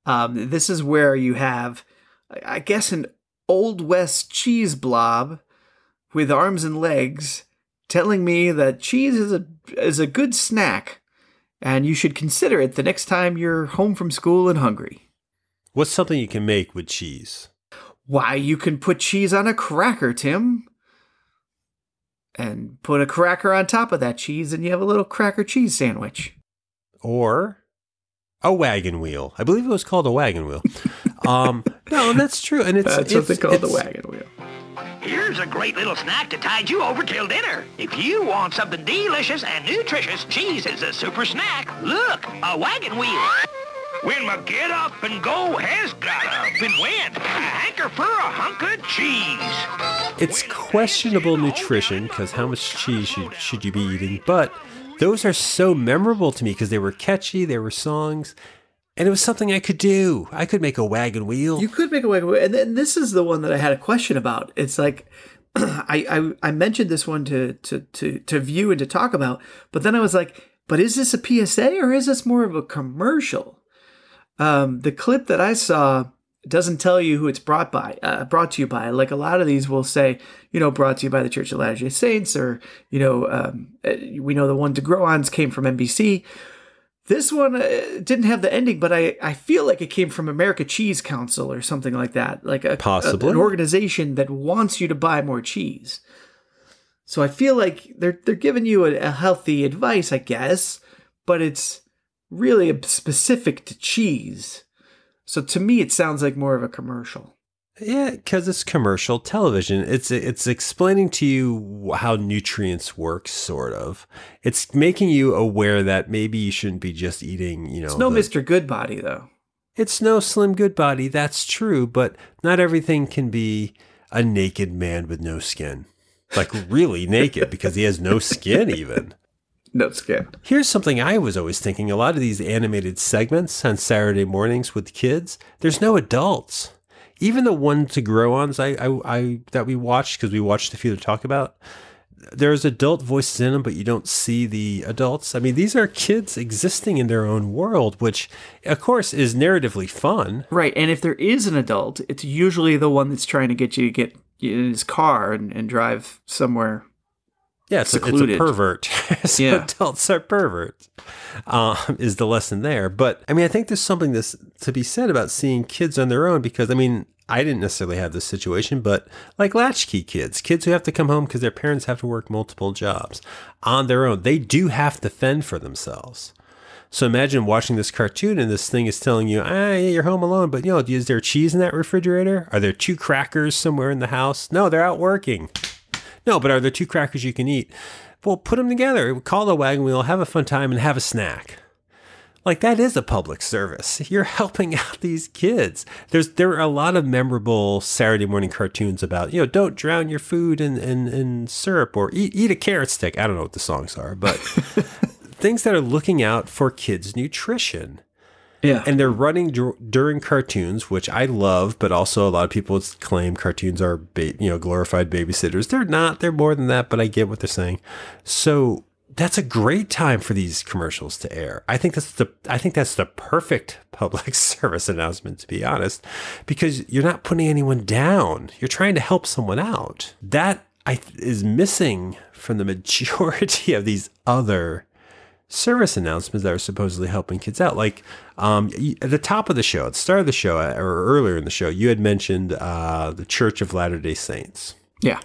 Um, this is where you have, I I guess, an old west cheese blob with arms and legs telling me that cheese is a is a good snack, and you should consider it the next time you're home from school and hungry. What's something you can make with cheese? Why, you can put cheese on a cracker, Tim. And put a cracker on top of that cheese, and you have a little cracker cheese sandwich. or a wagon wheel. I believe it was called a wagon wheel. Um, no, and that's true. And it's That's what they call the wagon wheel. Here's a great little snack to tide you over till dinner. If you want something delicious and nutritious, cheese is a super snack. Look, a wagon wheel. When my get up and go has got up and went, a hanker for a hunk of cheese. It's questionable nutrition because how much cheese should, should you be eating? But those are so memorable to me because they were catchy, they were songs, and it was something I could do. I could make a wagon wheel. You could make a wagon wheel, and then this is the one that I had a question about. It's like I, I I mentioned this one to to to to view and to talk about, but then I was like, but is this a PSA or is this more of a commercial? Um, the clip that I saw doesn't tell you who it's brought by, uh, brought to you by. Like a lot of these will say, you know, brought to you by the Church of Latter-day Saints, or you know, um, uh, we know the one to grow ons came from NBC. This one uh, didn't have the ending, but I, I feel like it came from America Cheese Council or something like that, like a, Possibly. a- an organization that wants you to buy more cheese. So I feel like they're they're giving you a, a healthy advice, I guess, but it's really specific to cheese. So to me, it sounds like more of a commercial. Yeah, because it's commercial television. It's it's explaining to you how nutrients work, sort of. It's making you aware that maybe you shouldn't be just eating, you know. It's no the- Mr. Goodbody though. It's no Slim Goodbody. That's true, but not everything can be a naked man with no skin, like really naked because he has no skin even. No skin. Here's something I was always thinking: a lot of these animated segments on Saturday mornings with kids, there's no adults. Even the one to grow ons I, I, I that we watched because we watched a few to talk about. There's adult voices in them, but you don't see the adults. I mean, these are kids existing in their own world, which, of course, is narratively fun. Right, and if there is an adult, it's usually the one that's trying to get you to get in his car and, and drive somewhere. Yeah, it's, a, it's a pervert. so Yeah. adults are perverts, um, is the lesson there. But I mean, I think there's something this to be said about seeing kids on their own because I mean, I didn't necessarily have this situation, but like latchkey kids, kids who have to come home because their parents have to work multiple jobs on their own, they do have to fend for themselves. So imagine watching this cartoon and this thing is telling you, ah, yeah, you're home alone, but you know, is there cheese in that refrigerator? Are there two crackers somewhere in the house? No, they're out working. No, but are there two crackers you can eat? Well, put them together. Call the wagon wheel, have a fun time, and have a snack. Like that is a public service. You're helping out these kids. There's there are a lot of memorable Saturday morning cartoons about you know don't drown your food in in, in syrup or eat eat a carrot stick. I don't know what the songs are, but things that are looking out for kids' nutrition Yeah. and they're running dur- during cartoons, which I love, but also a lot of people claim cartoons are, ba- you know, glorified babysitters. They're not. They're more than that, but I get what they're saying. So that's a great time for these commercials to air. I think that's the. I think that's the perfect public service announcement, to be honest, because you're not putting anyone down. You're trying to help someone out. That I is missing from the majority of these other service announcements that are supposedly helping kids out. Like um, at the top of the show, at the start of the show, uh, or earlier in the show, you had mentioned uh, the Church of Latter Day Saints. yeah.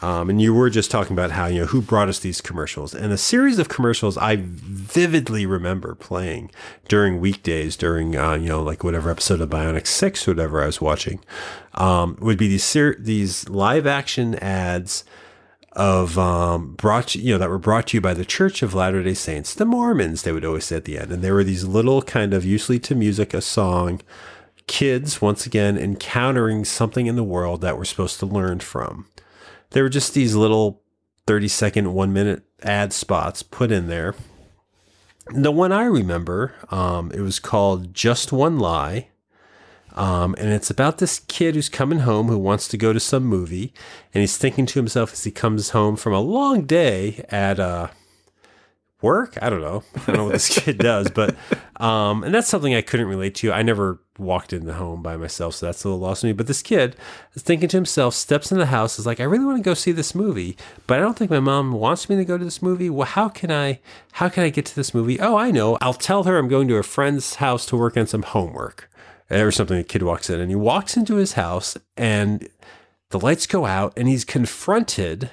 Um, and you were just talking about how, you know, who brought us these commercials. And a series of commercials I vividly remember playing during weekdays, during, uh, you know, like whatever episode of Bionic 6 or whatever I was watching, um, would be these, ser- these live action ads of um, brought you know that were brought to you by the Church of Latter Day Saints, the Mormons. They would always say at the end, and there were these little kind of usually to music, a song, kids once again encountering something in the world that we're supposed to learn from. There were just these little thirty second, one minute ad spots put in there. The one I remember, um, it was called "Just One Lie." Um, and it's about this kid who's coming home who wants to go to some movie, and he's thinking to himself as he comes home from a long day at uh, work. I don't know. I don't know what this kid does, but um, and that's something I couldn't relate to. I never walked in the home by myself, so that's a little lost to me. But this kid is thinking to himself, steps in the house, is like, I really want to go see this movie, but I don't think my mom wants me to go to this movie. Well, how can I? How can I get to this movie? Oh, I know. I'll tell her I'm going to a friend's house to work on some homework or something. A kid walks in and he walks into his house and the lights go out and he's confronted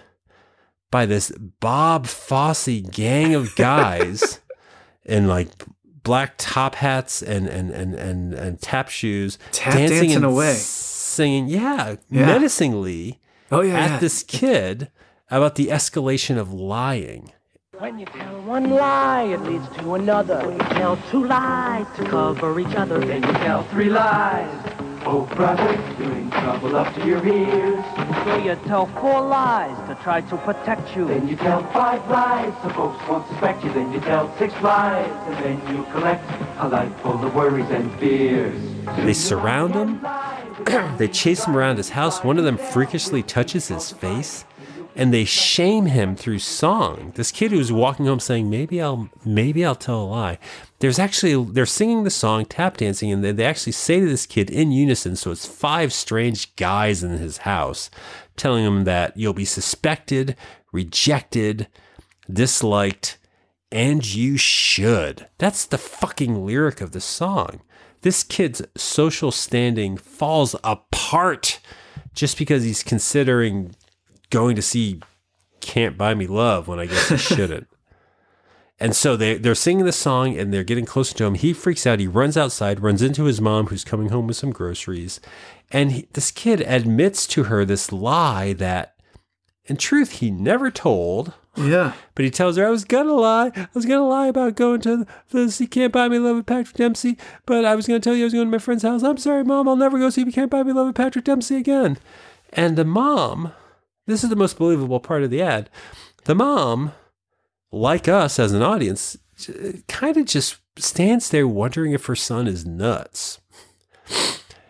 by this Bob Fosse gang of guys in like black top hats and and and and, and tap shoes, Tap dancing and away. singing, yeah, Yeah. menacingly Oh yeah, at yeah. this kid about the escalation of lying. When you tell one lie, it leads to another. When you tell two lies to cover each other, then you tell three lies. Oh, brother, you're in trouble up to your ears. So you tell four lies to try to protect you. Then you tell five lies so folks won't suspect you. Then you tell six lies, and then you collect a life full of worries and fears. They surround him. they chase him around his house. One of them freakishly touches his face, and they shame him through song. This kid who's walking home saying, "Maybe I'll, maybe I'll tell a lie." There's actually they're singing the song, tap dancing, and they, they actually say to this kid in unison. So it's five strange guys in his house telling him that you'll be suspected, rejected, disliked, and you should. That's the fucking lyric of the song. This kid's social standing falls apart just because he's considering going to see Can't Buy Me Love when I guess he shouldn't. And so they, they're singing the song and they're getting closer to him. He freaks out. He runs outside, runs into his mom, who's coming home with some groceries. And he, this kid admits to her this lie that, in truth, he never told. yeah. But he tells her, I was gonna lie. I was gonna lie about going to the See Can't Buy Me Love with Patrick Dempsey, but I was gonna tell you I was going to my friend's house. I'm sorry, Mom. I'll never go see Can't Buy Me Love with Patrick Dempsey again. And the mom, this is the most believable part of the ad. The mom, like us as an audience, kind of just stands there wondering if her son is nuts.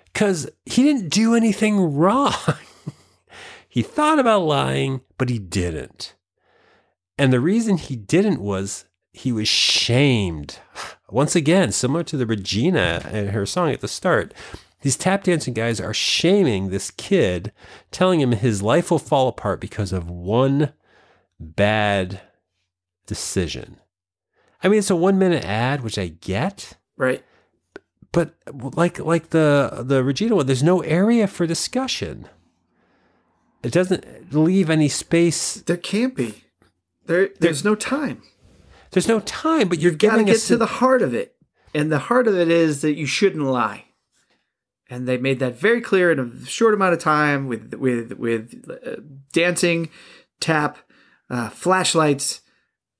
Because he didn't do anything wrong. he thought about lying, but he didn't. And the reason he didn't was he was shamed. Once again, similar to the Regina and her song at the start, these tap dancing guys are shaming this kid, telling him his life will fall apart because of one bad decision. I mean, it's a one minute ad, which I get, Right. but like like the the Regina one, there's no area for discussion. It doesn't leave any space. There can't be. There, there's no time. There's no time, but you're You've got to get us to the heart of it, and the heart of it is that you shouldn't lie. And they made that very clear in a short amount of time with with with uh, dancing, tap, uh, flashlights,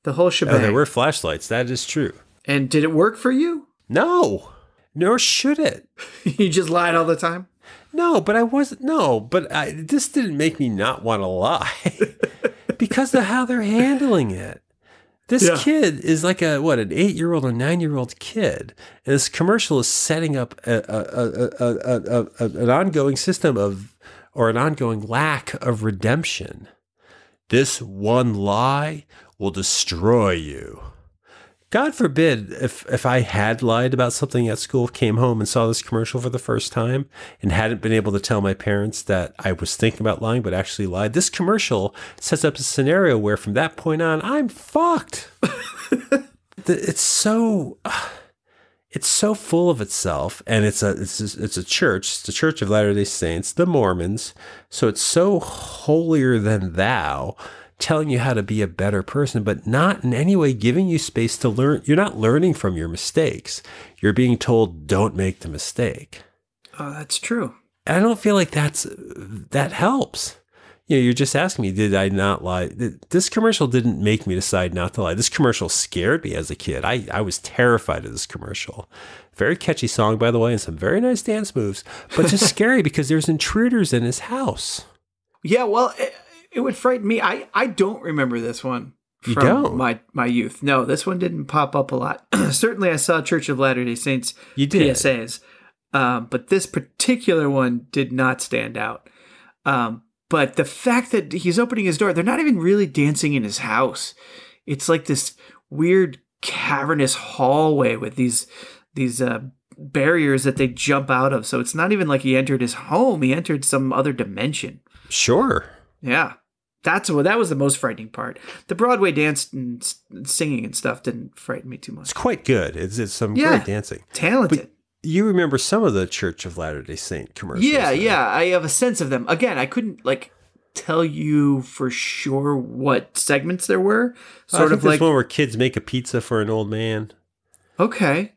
the whole shebang. Oh, shebang. there were flashlights. That is true. and did it work for you? No, nor should it. you just lied all the time. No, but I wasn't. No, but I, this didn't make me not want to lie because of how they're handling it. This Yeah. kid is like a what an eight year old or nine year old kid, and this commercial is setting up a, a, a, a, a, a, an ongoing system of or an ongoing lack of redemption. This one lie will destroy you. God forbid if if I had lied about something at school, came home and saw this commercial for the first time and hadn't been able to tell my parents that I was thinking about lying but actually lied. This commercial sets up a scenario where from that point on I'm fucked. It's so it's so full of itself and it's a it's a, it's a church, it's the Church of Latter-day Saints, the Mormons. So it's so holier than thou telling you how to be a better person, but not in any way giving you space to learn. You're not learning from your mistakes. You're being told, don't make the mistake. Oh, that's true. And I don't feel like that's that helps. You know, you're just asking me, did I not lie? This commercial didn't make me decide not to lie. This commercial scared me as a kid. I, I was terrified of this commercial. Very catchy song, by the way, and some very nice dance moves, but just scary because there's intruders in his house. Yeah, well, eh, it, would frighten me. I, I don't remember this one You from don't? my my youth. No, this one didn't pop up a lot. Certainly, I saw Church of Latter Day Saints You did. PSAs, um, but this particular one did not stand out. Um, but the fact that he's opening his door, they're not even really dancing in his house. It's like this weird cavernous hallway with these these uh, barriers that they jump out of. So it's not even like he entered his home; he entered some other dimension. Sure. Yeah. That's what that was the most frightening part. The Broadway dance and singing and stuff didn't frighten me too much. It's quite good. It's, it's some Yeah. great dancing. Talented. You remember some of the Church of Latter day Saint commercials. yeah, then. yeah. I have a sense of them. Again, I couldn't like tell you for sure what segments there were. I Sort think of like one where kids make a pizza for an old man. Okay.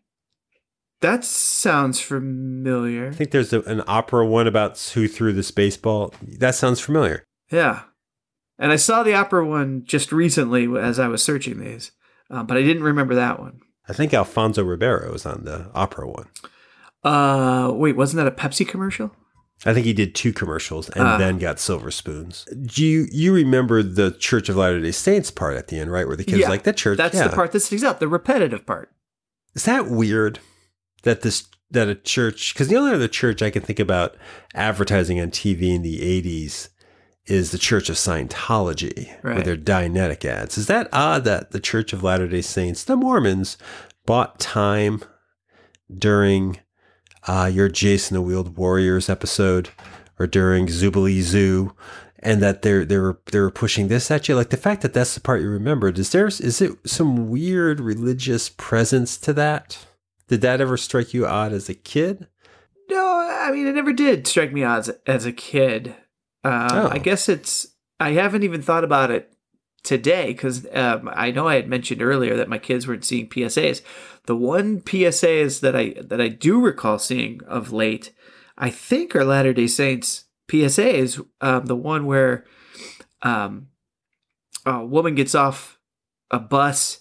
That sounds familiar. I think there's a, an opera one about who threw this baseball. That sounds familiar. Yeah. And I saw the opera one just recently as I was searching these, um, but I didn't remember that one. I think Alfonso Ribeiro was on the opera one. Uh, wait, wasn't that a Pepsi commercial? I think he did two commercials and Ah. then got silver spoons. Do you you remember the Church of Latter Day Saints part at the end, right? Where the kids Yeah, like that church. That's yeah. the part that sticks out, the repetitive part. Is that weird that this that a church? Because the only other church I can think about advertising on TV in the '80s is the Church of Scientology with their Dianetic ads. Is that odd that the Church of Latter Day Saints, the Mormons, bought time during uh, your Jayce and the Wheeled Warriors episode or during Zoobilee Zoo? And that they're they were they were pushing this at you, like the fact that that's the part you remembered. Is there is it some weird religious presence to that? Did that ever strike you odd as a kid? No, I mean, it never did strike me as as a kid. Um, Oh. I guess it's. I haven't even thought about it today because um, I know I had mentioned earlier that my kids weren't seeing PSAs. The one PSAs that I that I do recall seeing of late, I think are Latter Day Saints PSAs. Um, the one where um, a woman gets off a bus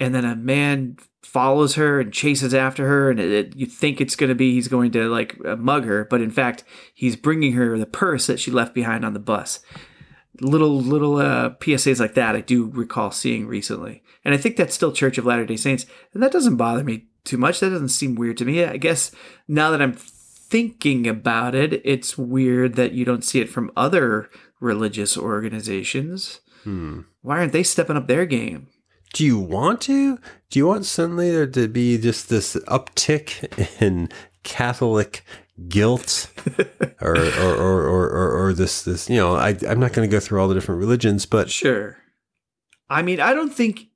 and then a man follows her and chases after her and it, it- you think it's going to be he's going to like uh, mug her but in fact he's bringing her the purse that she left behind on the bus. Little little uh, psas like that i do recall seeing recently. And i think that's still church of latter day saints and that doesn't bother me too much. That doesn't seem weird to me. I guess now that i'm thinking about it it's weird that you don't see it from other religious organizations. Hmm. why aren't they stepping up their game Do you want to? Do you want suddenly there to be just this uptick in Catholic guilt, or or, or, or, or this this you know I I'm not going to go through all the different religions, but Sure. I mean, I don't think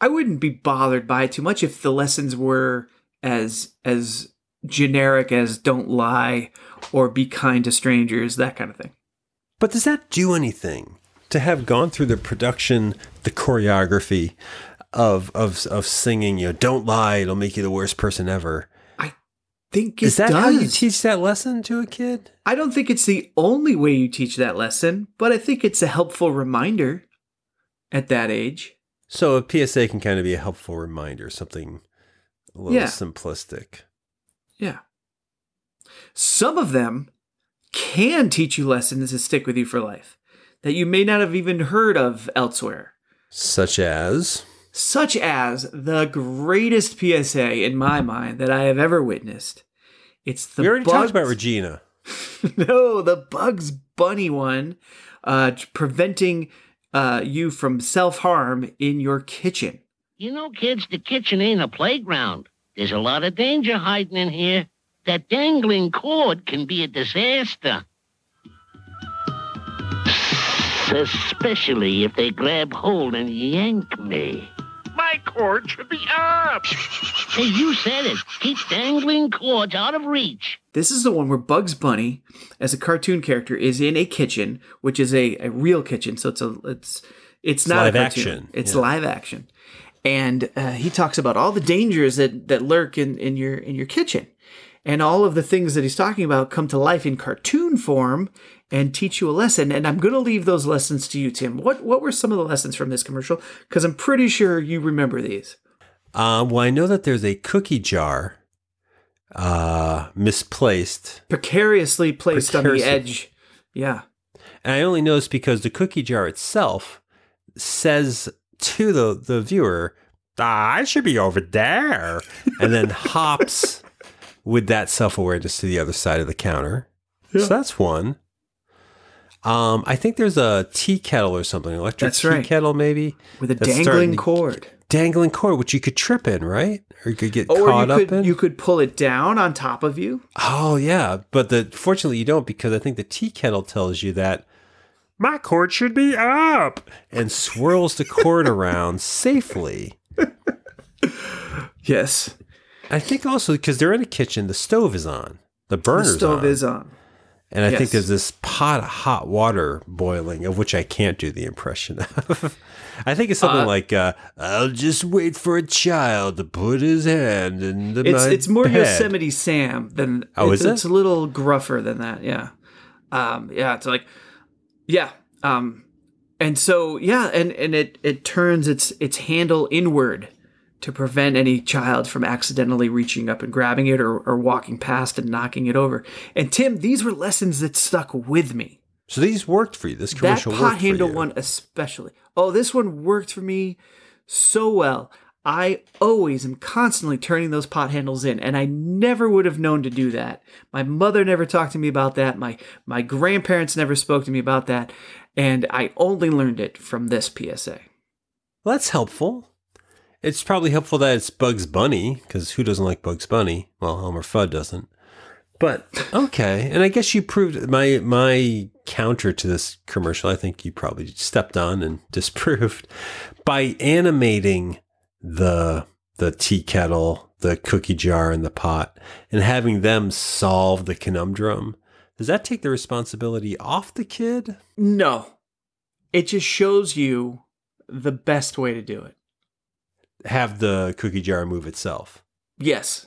I wouldn't be bothered by it too much if the lessons were as as generic as don't lie or be kind to strangers, that kind of thing. But does that do anything to have gone through the production, the choreography of of of singing? You know, don't lie; it'll make you the worst person ever. I think it Is that does. how you teach that lesson to a kid? I don't think it's the only way you teach that lesson, but I think it's a helpful reminder at that age. So a PSA can kind of be a helpful reminder, something a little Yeah. simplistic. Yeah. Some of them can teach you lessons that stick with you for life that you may not have even heard of elsewhere. Such as such as the greatest PSA in my mind that I have ever witnessed. It's the we already Bugs- talked about Regina. no, the Bugs Bunny one, uh, preventing uh, you from self harm in your kitchen. You know, kids, the kitchen ain't a playground. There's a lot of danger hiding in here. That dangling cord can be a disaster. Especially if they grab hold and yank me. My cord should be up. Hey, you said it. Keep dangling cords out of reach. This is the one where Bugs Bunny, as a cartoon character, is in a kitchen, which is a, a real kitchen. So it's a it's it's not live a action, It's yeah. live action, and uh, he talks about all the dangers that that lurk in in your in your kitchen, and all of the things that he's talking about come to life in cartoon form and teach you a lesson. And I'm going to leave those lessons to you, Tim. What what were some of the lessons from this commercial? Because I'm pretty sure you remember these. Uh, well, I know that there's a cookie jar uh, misplaced, Precariously placed on the edge. Yeah. and I only know this because the cookie jar itself says to the the viewer, ah, "I should be over there," and then hops with that self awareness to the other side of the counter. So that's one. Um, I think there's a tea kettle or something, electric That's tea right. kettle, maybe With a dangling cord. dangling cord, which you could trip in, right? Or you could get Or caught up could in. you could pull it down on top of you. Oh yeah, but the fortunately you don't because I think the tea kettle tells you that my cord should be up and swirls the cord around safely. Yes. I think also because they're in a kitchen, the stove is on, the burner's the stove on. is on. And I think there's this pot of hot water boiling, of which I can't do the impression of. I think it's something Uh, like, uh, "I'll just wait for a child to put his hand in the It's it's more bed." Yosemite Sam than Oh, it's, is it? it's a little gruffer than that. Yeah, um, yeah. It's like yeah, um, and so yeah, and and it it turns its its handle inward to prevent any child from accidentally reaching up and grabbing it or, or walking past and knocking it over. And Tim, these were lessons that stuck with me. So these worked for you. This That commercial pot worked handle for you. one especially. Oh, this one worked for me so well. I always am constantly turning those pot handles in, and I never would have known to do that. My mother never talked to me about that. My my grandparents never spoke to me about that, and I only learned it from this PSA. Well, that's helpful. It's probably helpful that it's Bugs Bunny, because who doesn't like Bugs Bunny? Well, Elmer Fudd doesn't. But okay, and I guess you proved my my counter to this commercial. I think you probably stepped on and disproved by animating the the tea kettle, the cookie jar, and the pot, and having them solve the conundrum. Does that take the responsibility off the kid? No, it just shows you the best way to do it. Have the cookie jar move itself. Yes,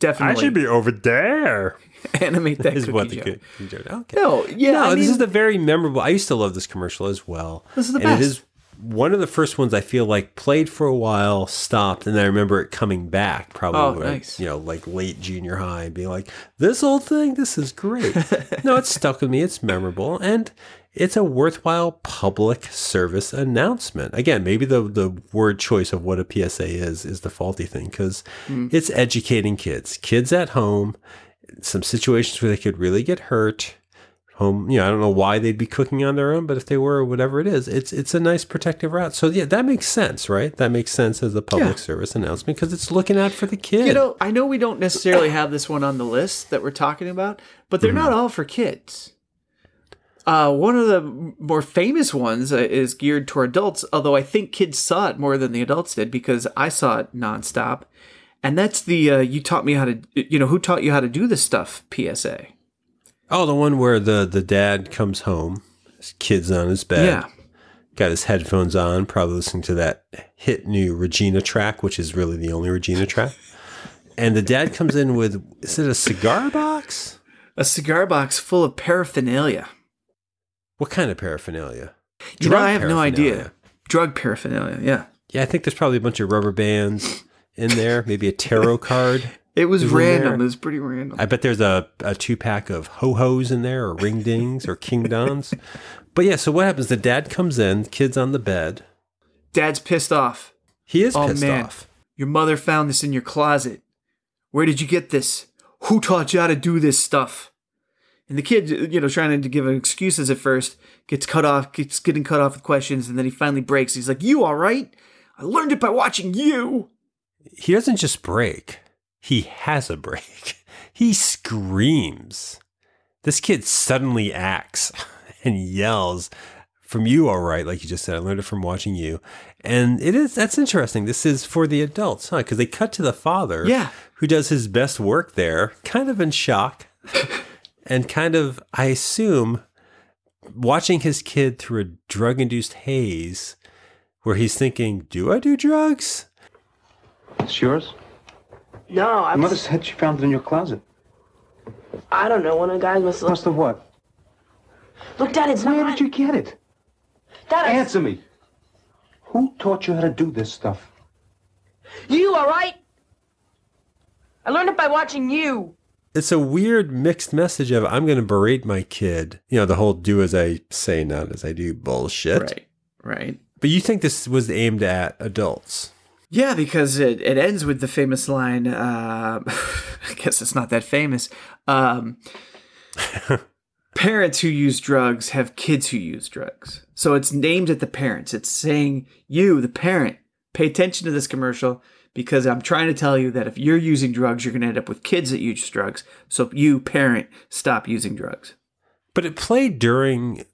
definitely. I should be over there. animate that is cookie what the jar. cookie jar. Okay. No, yeah, no, I this mean- is the very memorable. I used to love this commercial as well. This is the and best. It is one of the first ones I feel like played for a while, stopped, and I remember it coming back. Probably, Oh, when, nice. you know, like late junior high, and being like, "This old thing, this is great." no, it's stuck with me. It's memorable, and it's a worthwhile public service announcement. Again, maybe the the word choice of what a PSA is is the faulty thing because Mm. it's educating kids, kids at home, some situations where they could really get hurt home you know i don't know why they'd be cooking on their own but if they were whatever it is it's it's a nice protective route so yeah that makes sense right that makes sense as a public Yeah. service announcement because it's looking out for the kid You know, I know we don't necessarily have this one on the list that we're talking about, but they're not all for kids. Uh, one of the more famous ones uh, is geared toward adults, although I think kids saw it more than the adults did because I saw it nonstop. And that's the uh, you taught me how to, you know, who taught you how to do this stuff PSA. oh the one where the the dad comes home his kid's on his bed Yeah. got his headphones on probably listening to that hit new regina track which is really the only regina track and the dad comes in with is it a cigar box A cigar box full of paraphernalia. What kind of paraphernalia You know, I have no idea. Drug paraphernalia, yeah. Yeah, I think there's probably a bunch of rubber bands in there, maybe a tarot card. It was random. It was pretty random. I bet there's a, a two pack of ho hos in there, or ring dings, or king dons. But yeah, so what happens? The dad comes in, kid's on the bed. Dad's pissed off. He is oh pissed man, off. your mother found this in your closet. Where did you get this? Who taught you how to do this stuff? And the kid, you know, trying to give excuses at first, gets cut off, keeps getting cut off with questions, and then he finally breaks. He's like, "You all right? I learned it by watching you." He doesn't just break, he has a break. He screams. This kid suddenly acts and yells from you all right like you just said i learned it from watching you and it is that's interesting this is for the adults huh because they cut to the father Yeah. who does his best work there kind of in shock and kind of i assume watching his kid through a drug induced haze where he's thinking do i do drugs It's yours? No, I Your mother said she found it in your closet. I don't know. One of the guys must have. Must have what? Look, Dad, it's Where not. did you get it? Dad, it's- Answer me. Who taught you how to do this stuff? You all right? I learned it by watching you. It's a weird mixed message of i'm going to berate my kid you know the whole do as i say not as i do bullshit Right, right. but you think this was aimed at adults Yeah, because it, it ends with the famous line. Uh, I guess it's not that famous. Um, parents who use drugs have kids who use drugs. So it's named at the parents. It's saying, you, the parent, pay attention to this commercial because I'm trying to tell you that if you're using drugs, you're going to end up with kids that use drugs. So you, parent, stop using drugs. but it played during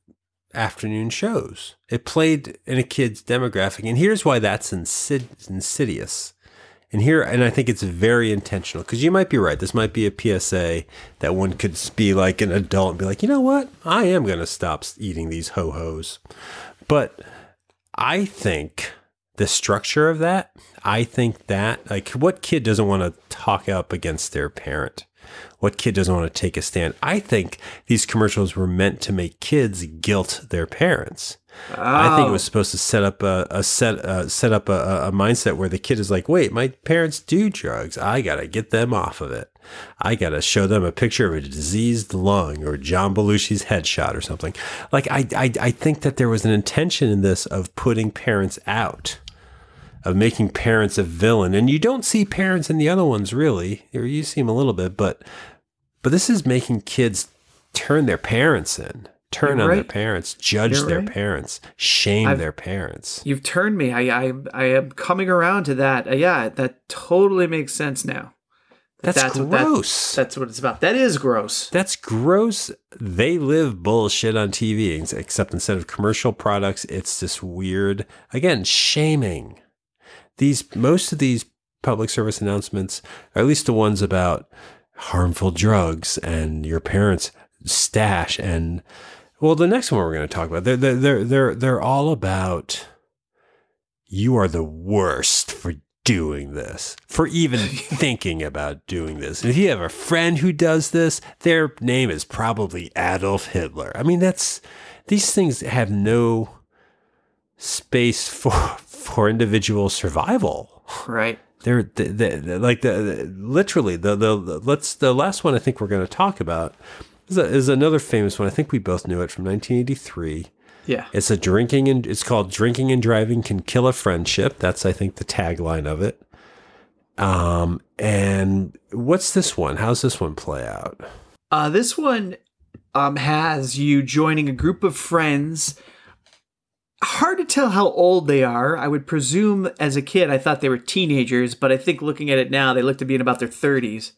afternoon shows it played in a kid's demographic and here's why that's insid- insidious And here, and I think it's very intentional because you might be right. This might be a PSA that one could be like an adult and be like, you know what? I am going to stop eating these ho hos. But I think the structure of that, I think that, like, what kid doesn't want to talk up against their parent? What kid doesn't want to take a stand? I think these commercials were meant to make kids guilt their parents. I think it was supposed to set up a, a set uh, set up a, a mindset where the kid is like, wait, my parents do drugs. I gotta get them off of it. I gotta show them a picture of a diseased lung or John Belushi's headshot or something. Like I, I I think that there was an intention in this of putting parents out, of making parents a villain, and you don't see parents in the other ones really, or you see them a little bit, but but this is making kids turn their parents in turn You're on their parents, judge You're their right. parents, shame I've- their parents. You've turned me. I I I am coming around to that. Uh, yeah, that totally makes sense now. That's, what that- gross. that's what it's about. That is gross. That's gross. They live bullshit on TV, except instead of commercial products, it's this weird, again, shaming. These most of these public service announcements, or at least the ones about harmful drugs and your parents' stash, and well, the next one we're going to talk about, they're they're they're they're, they're all about you are the worst for doing this, for even thinking about doing this. And if you have a friend who does this, their name is probably Adolf Hitler. I mean, that's these things have no space for for individual survival. Right. They're, they they like the, the- literally the, the the let's the last one I think we're going to talk about is, a, is another famous one. I think we both knew it from 1983. Yeah. It's a drinking and it's called Drinking and Driving Can Kill a Friendship. That's I think the tagline of it. Um and what's this one? How's this one play out? Uh, this one um, has you joining a group of friends. Hard to tell how old they are. I would presume as a kid, I thought they were teenagers, but I think looking at it now, they look to be in about their 30s.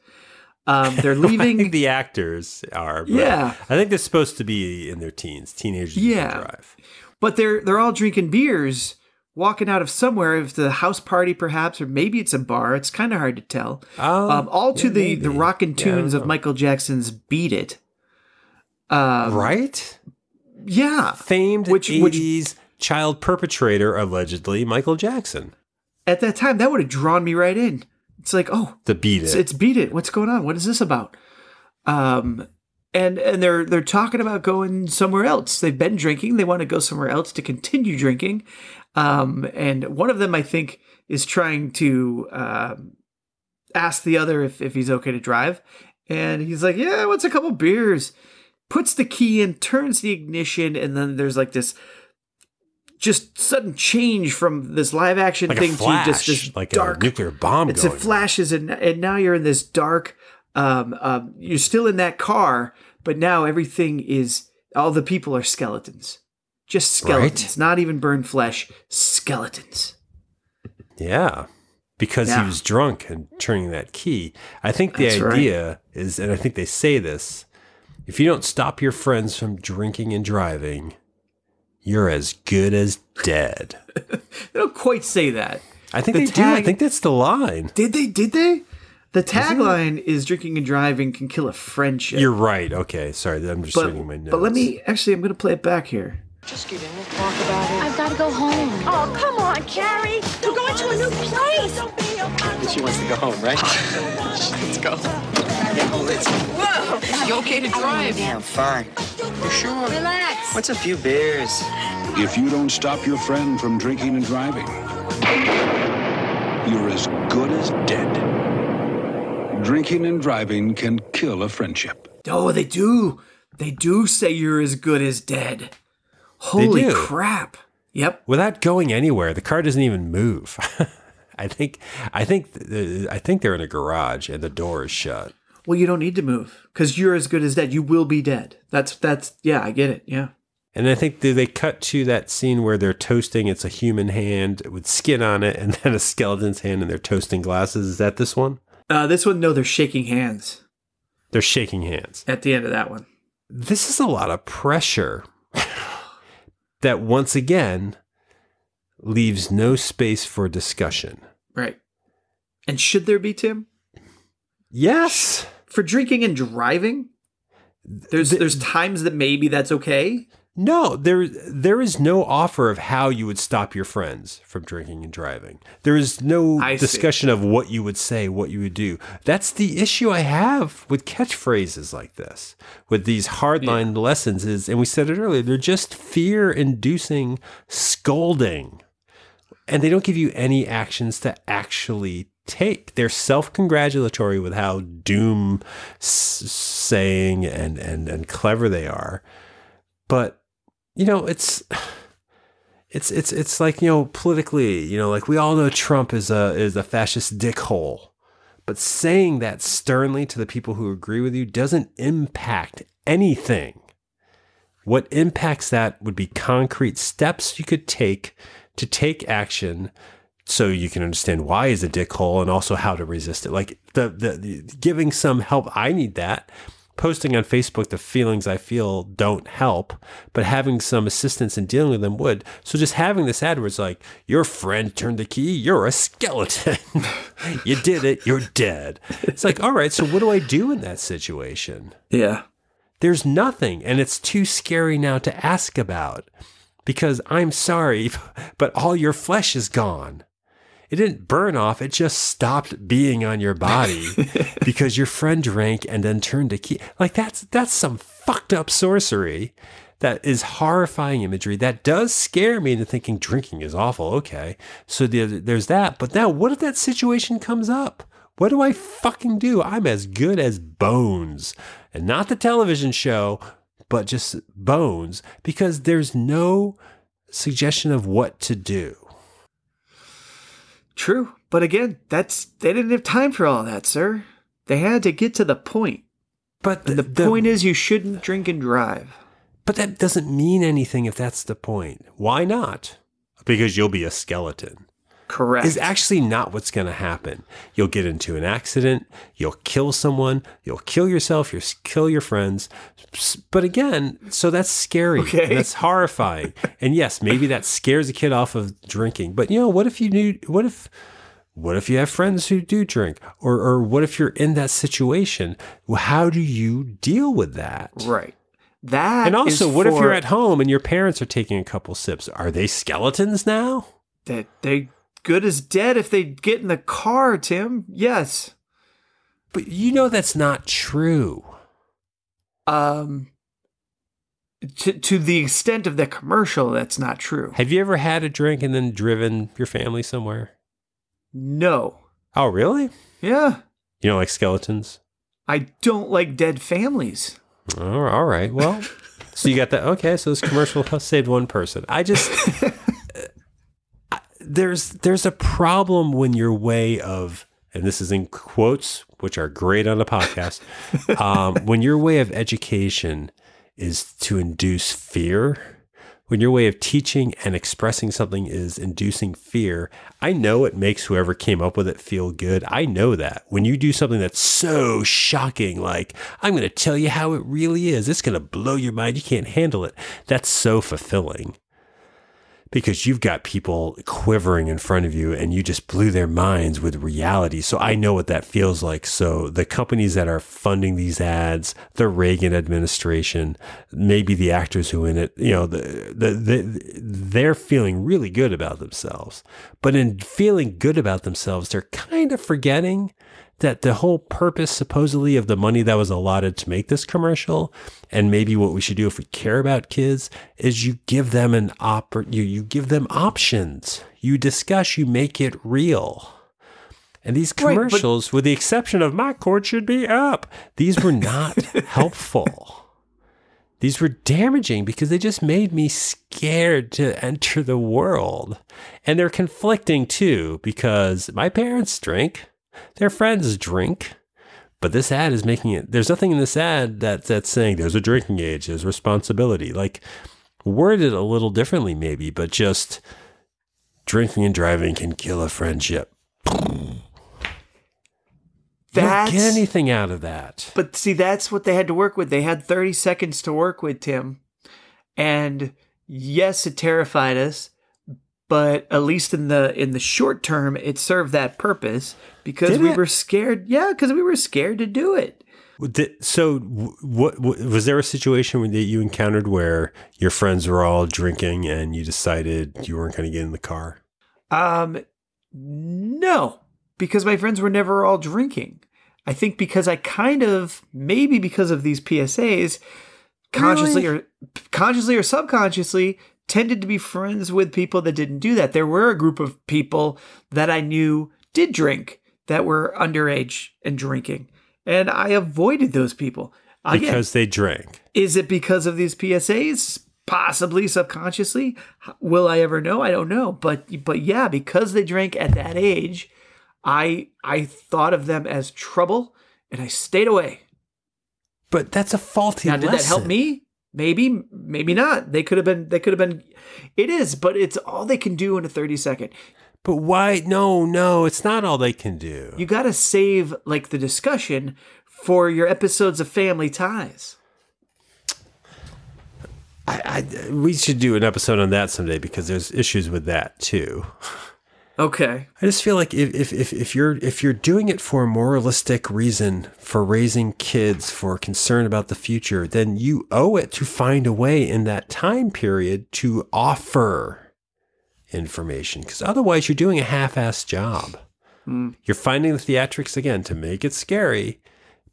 Um, they're I think leaving. the actors are. but Yeah. I think they're supposed to be in their teens, teenagers. Yeah. drive. but they're they're all drinking beers, walking out of somewhere, if the house party perhaps, or maybe it's a bar. It's kind of hard to tell. Oh, um, all to yeah, the the maybe. rockin' Yeah, I don't tunes of. Michael Jackson's "Beat It." Um, right? Yeah. Famed Which- which- 80s child perpetrator, allegedly, Michael Jackson. At that time, that would have drawn me right in. It's like, oh, The beat It's, it. it's beat it. What's going on? What is this about? Um, and and they're they're talking about going somewhere else. They've been drinking. They want to go somewhere else to continue drinking. Um, and one of them, I think, is trying to um, ask the other if if he's okay to drive. And he's like, "Yeah, what's a couple beers?" Puts the key in, turns the ignition, and then there's like this just sudden change from this live action like thing flash, to just this like dark a nuclear bomb it's it flashes and and now you're in this dark um, um you're still in that car but now everything is all the people are skeletons just skeletons not even burned flesh skeletons Yeah. Because he was drunk and turning that key. I think the That's right. idea is, and I think they say this if you don't stop your friends from drinking and driving, you're as good as dead. they don't quite say that I think The they do. I think that's the line. did they did they the tagline is drinking and driving can kill a friendship You're right. Okay. Sorry. I'm just but, reading my notes. but let me actually i'm gonna play it back here Just kidding. We'll talk about it. I've got to go home. Oh, come on, Carrie. We're going to a new place. She wants to go home, right? Let's go. Whoa. You okay to drive? Yeah, I'm fine. You sure? Relax. What's a few beers? If you don't stop your friend from drinking and driving, you're as good as dead. Drinking and driving can kill a friendship. oh they do they do say you're as good as dead holy do. crap yep without going anywhere. The car doesn't even move. I think. I think. I think they're in a garage and the door is shut. Well, you don't need to move because you're as good as dead. You will be dead. That's that's yeah, I get it. Yeah. And I think they- they cut to that scene where they're toasting. It's a human hand with skin on it, and then a skeleton's hand, and they're toasting glasses. Is that this one? Uh, this one, no, they're shaking hands They're shaking hands. at the end of that one. This is a lot of pressure that once again leaves no space for discussion. Right. And should there be, Tim? Yes. For drinking and driving? There's there's times that maybe that's okay. No, there there is no offer of how you would stop your friends from drinking and driving. There is no I see. discussion of what you would say, what you would do. That's the issue I have with catchphrases like this, with these hardline lessons is and we said it earlier, they're just fear-inducing scolding. And they don't give you any actions to actually take. They're self-congratulatory with how doom saying and and and clever they are. But you know, it's it's it's it's like you know politically, you know, like we all know Trump is a is a fascist dickhole, but saying that sternly to the people who agree with you doesn't impact anything. What impacts that would be concrete steps you could take to take action so you can understand why is a dickhole and also how to resist it. Like the, the, the giving some help, I need that. Posting on Facebook the feelings I feel don't help, but having some assistance in dealing with them would. So just having this ad where it's like, your friend turned the key, you're a skeleton. you did it, you're dead. It's like, all right, so what do I do in that situation? Yeah. There's nothing, and it's too scary now to ask about because I'm sorry, but all your flesh is gone. It didn't burn off, it just stopped being on your body because your friend drank and then turned a key. Like that's that's some fucked up sorcery that is horrifying imagery that does scare me into thinking drinking is awful. Okay. So the, there's that. But now what if that situation comes up? What do I fucking do? I'm as good as bones. And not the television show, but just bones because there's no suggestion of what to do. True. But again, that's they didn't have time for all that, sir. They had to get to the point. But the, point is you shouldn't drink and drive. But that doesn't mean anything if that's the point. Why not? Because you'll be a skeleton. Correct. Is actually not what's going to happen. You'll get into an accident, you'll kill someone, you'll kill yourself, you'll kill your friends. But again, so that's scary. Okay. That's horrifying. and yes, maybe that scares a kid off of drinking. But you know, what if you knew what if what if you have friends who do drink? Or or what if you're in that situation? How do you deal with that? Right. That And also, what if you're at home and your parents are taking a couple sips? Are they skeletons now? that they good as dead if they get in the car, Tim. Yes. But you know that's not true. Um to to the extent of the commercial, that's not true. Have you ever had a drink and then driven your family somewhere? No. Oh, really? Yeah. You don't like skeletons? I don't like dead families. Oh, all right. Well, so you got that. Okay, so this commercial saved one person. I just there's there's a problem when your way of and this is in quotes, which are great on a podcast. um, when your way of education is to induce fear, when your way of teaching and expressing something is inducing fear, I know it makes whoever came up with it feel good. I know that. When you do something that's so shocking, like, I'm going to tell you how it really is, it's going to blow your mind. You can't handle it. That's so fulfilling because you've got people quivering in front of you and you just blew their minds with reality. So I know what that feels like. So the companies that are funding these ads, the Reagan administration, maybe the actors who in it, you know, the, the, the, they're feeling really good about themselves. But in feeling good about themselves, they're kind of forgetting that the whole purpose supposedly of the money that was allotted to make this commercial and maybe what we should do if we care about kids is you give them an op you you give them options. You discuss you make it real. And these Right, but- commercials with the exception of my cord should be up these were not helpful. These were damaging because they just made me scared to enter the world. And they're conflicting too because my parents drink their friends drink. But this ad is making it. There's nothing in this ad that that's saying there's a drinking age, there's responsibility. Like worded a little differently, maybe, but just drinking and driving can kill a friendship. You don't get anything out of that. But see, that's what they had to work with. They had 30 seconds to work with, Tim. And yes, it terrified us, but at least in the in the short term, it served that purpose because Did we it? were scared. Yeah, because we were scared to do it. Did- So, what, what was there a situation that you encountered where your friends were all drinking and you decided you weren't going to get in the car? Um, no, because my friends were never all drinking. I think because I kind of maybe because of these PSAs, consciously or consciously or subconsciously tended to be friends with people that didn't do that. There were a group of people that I knew did drink that were underage and drinking, and I avoided those people. Again, Because they drank. is it because of these PSAs? Possibly subconsciously. Will I ever know? I don't know. But but yeah, because they drank at that age, I I thought of them as trouble and I stayed away. But that's a faulty Now, did that help me? Maybe, maybe not. They could have been. They could have been. It is, but it's all they can do in a thirty second. But why? No, no, it's not all they can do. You got to save like the discussion for your episodes of Family Ties. I, I, we should do an episode on that someday because there's issues with that too. Okay. I just feel like if, if, if, if you're if you're doing it for a moralistic reason for raising kids for concern about the future, then you owe it to find a way in that time period to offer information because otherwise you're doing a half-assed job. Hmm. You're finding the theatrics again to make it scary,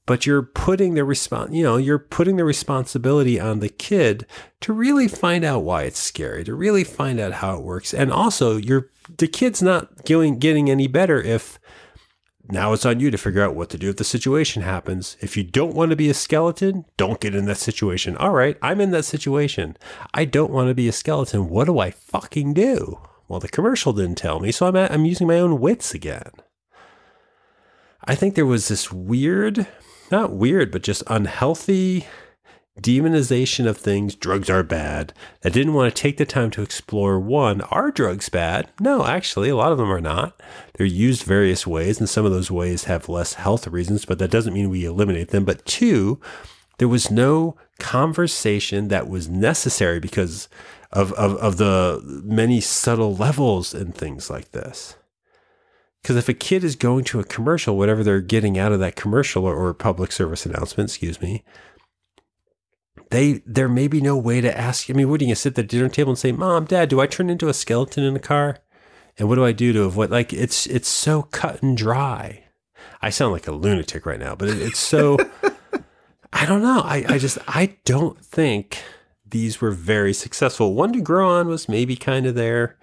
but you're putting the respon you know, you're putting the responsibility on the kid to really find out why it's scary, to really find out how it works. And also you're the kid's not getting getting any better if now it's on you to figure out what to do if the situation happens. If you don't want to be a skeleton, don't get in that situation. All right, I'm in that situation. I don't want to be a skeleton. What do I fucking do? Well, the commercial didn't tell me, so I'm I'm using my own wits again. I think there was this weird, not weird, but just unhealthy demonization of things. Drugs are bad. I didn't want to take the time to explore one, are drugs bad? No, actually, a lot of them are not. They're used various ways, and some of those ways have less health reasons, but that doesn't mean we eliminate them. But two, there was no conversation that was necessary because of, of, of the many subtle levels and things like this. Because if a kid is going to a commercial, whatever they're getting out of that commercial or, or public service announcement, excuse me, they there may be no way to ask. I mean, what are you sit at the dinner table and say, "Mom, Dad, do I turn into a skeleton in the car?" And what do I do to avoid? Like it's it's so cut and dry. I sound like a lunatic right now, but it, it's so. I don't know. I, I just I don't think these were very successful. One to grow on was maybe kind of there.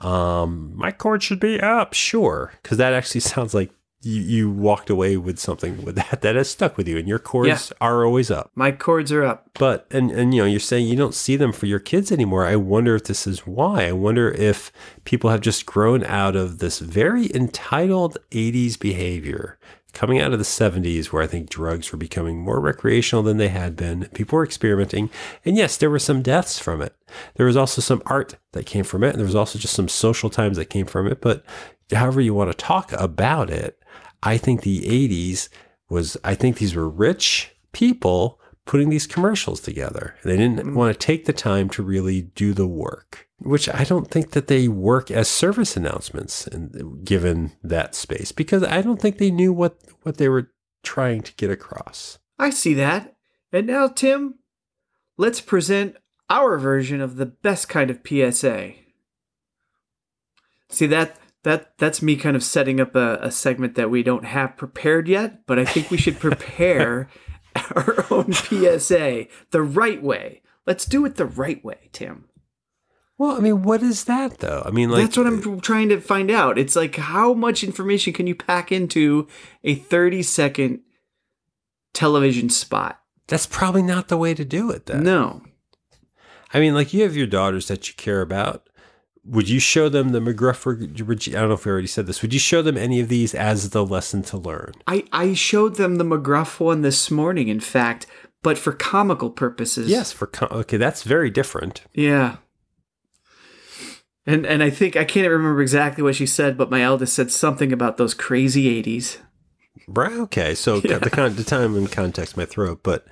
Um, my cord should be up, sure, because that actually sounds like you, you walked away with something with that that has stuck with you, and your cords Yeah. are always up. My cords are up. But and and you know, you're saying you don't see them for your kids anymore. I wonder if this is why. I wonder if people have just grown out of this very entitled 80s behavior coming out of the 70s where I think drugs were becoming more recreational than they had been. People were experimenting. And yes, there were some deaths from it. There was also some art that came from it. And there was also just some social times that came from it. But however you want to talk about it, I think the 80s was, I think these were rich people putting these commercials together. And they didn't mm. want to take the time to really do the work, which I don't think that they work as service announcements and given that space because I don't think they knew what, what they were trying to get across. I see that. And now, Tim, let's present our version of the best kind of PSA. See that that that's me kind of setting up a, a segment that we don't have prepared yet, but I think we should prepare our own PSA the right way. Let's do it the right way, Tim. Well, I mean, what is that though? I mean, like That's what I'm uh, trying to find out. It's like how much information can you pack into a 30 second television spot? That's probably not the way to do it then. No. I mean, like you have your daughters that you care about. Would you show them the McGruff? I don't know if we already said this. Would you show them any of these as the lesson to learn? I, I showed them the McGruff one this morning, in fact, but for comical purposes. Yes, for com- okay, that's very different. Yeah. And and I think I can't remember exactly what she said, but my eldest said something about those crazy 80s. Right. Okay. So the con- the time and context my throat, but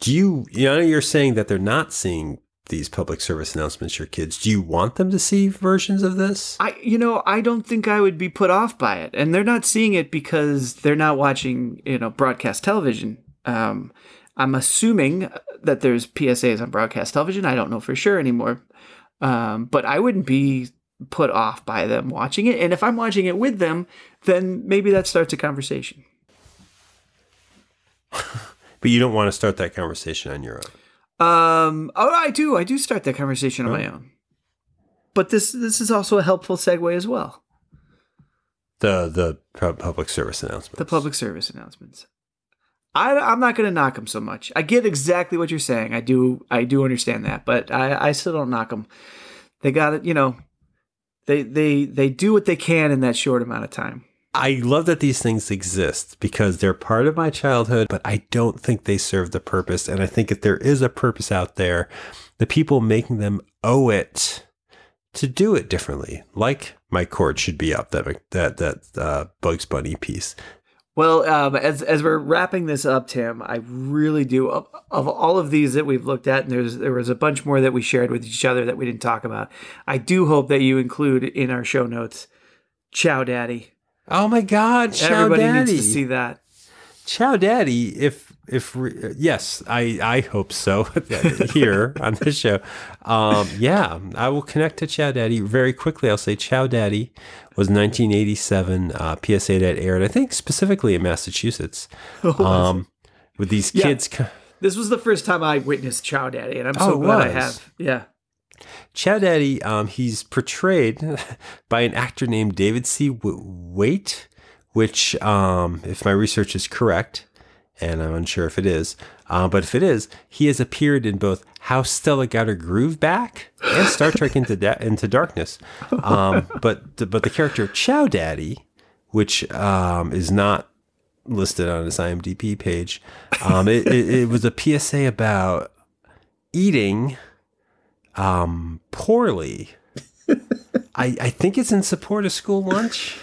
do you? You know, you're saying that they're not seeing these public service announcements your kids? Do you want them to see versions of this? I, you know, I don't think I would be put off by it, and they're not seeing it because they're not watching, you know, broadcast television. Um, I'm assuming that there's PSAs on broadcast television. I don't know for sure anymore, um, but I wouldn't be put off by them watching it. And if I'm watching it with them, then maybe that starts a conversation. But you don't want to start that conversation on your own. Um, oh, I do. I do start that conversation on my own. But this this is also a helpful segue as well. The the public service announcement. The public service announcements. I, I'm not going to knock them so much. I get exactly what you're saying. I do. I do understand that, but I, I still don't knock them. They got it. You know, they they they do what they can in that short amount of time. I love that these things exist because they're part of my childhood, but I don't think they serve the purpose. And I think if there is a purpose out there, the people making them owe it to do it differently. Like my cord should be up that that that uh, Bugs Bunny piece. Well, um, as as we're wrapping this up, Tim, I really do of, of all of these that we've looked at, and there's there was a bunch more that we shared with each other that we didn't talk about. I do hope that you include in our show notes, Chow Daddy. Oh my God, Chow Everybody Daddy! needs to see that. Chow Daddy, if if re- yes, I I hope so here on this show. Um, yeah, I will connect to Chow Daddy very quickly. I'll say Chow Daddy was 1987 uh, PSA that aired, I think specifically in Massachusetts, um, with these Yeah. kids. This was the first time I witnessed Chow Daddy, and I'm Oh, so it glad I have. Yeah. Chow Daddy, um, he's portrayed by an actor named David C. W- Waite, which, um, if my research is correct, and I'm unsure if it is, uh, but if it is, he has appeared in both How Stella Got Her Groove Back and Star Trek Into da- Into Darkness. Um, but the, but the character Chow Daddy, which um, is not listed on his IMDb page, um, it, it, it was a PSA about eating um, poorly. I, I think it's in support of school lunch.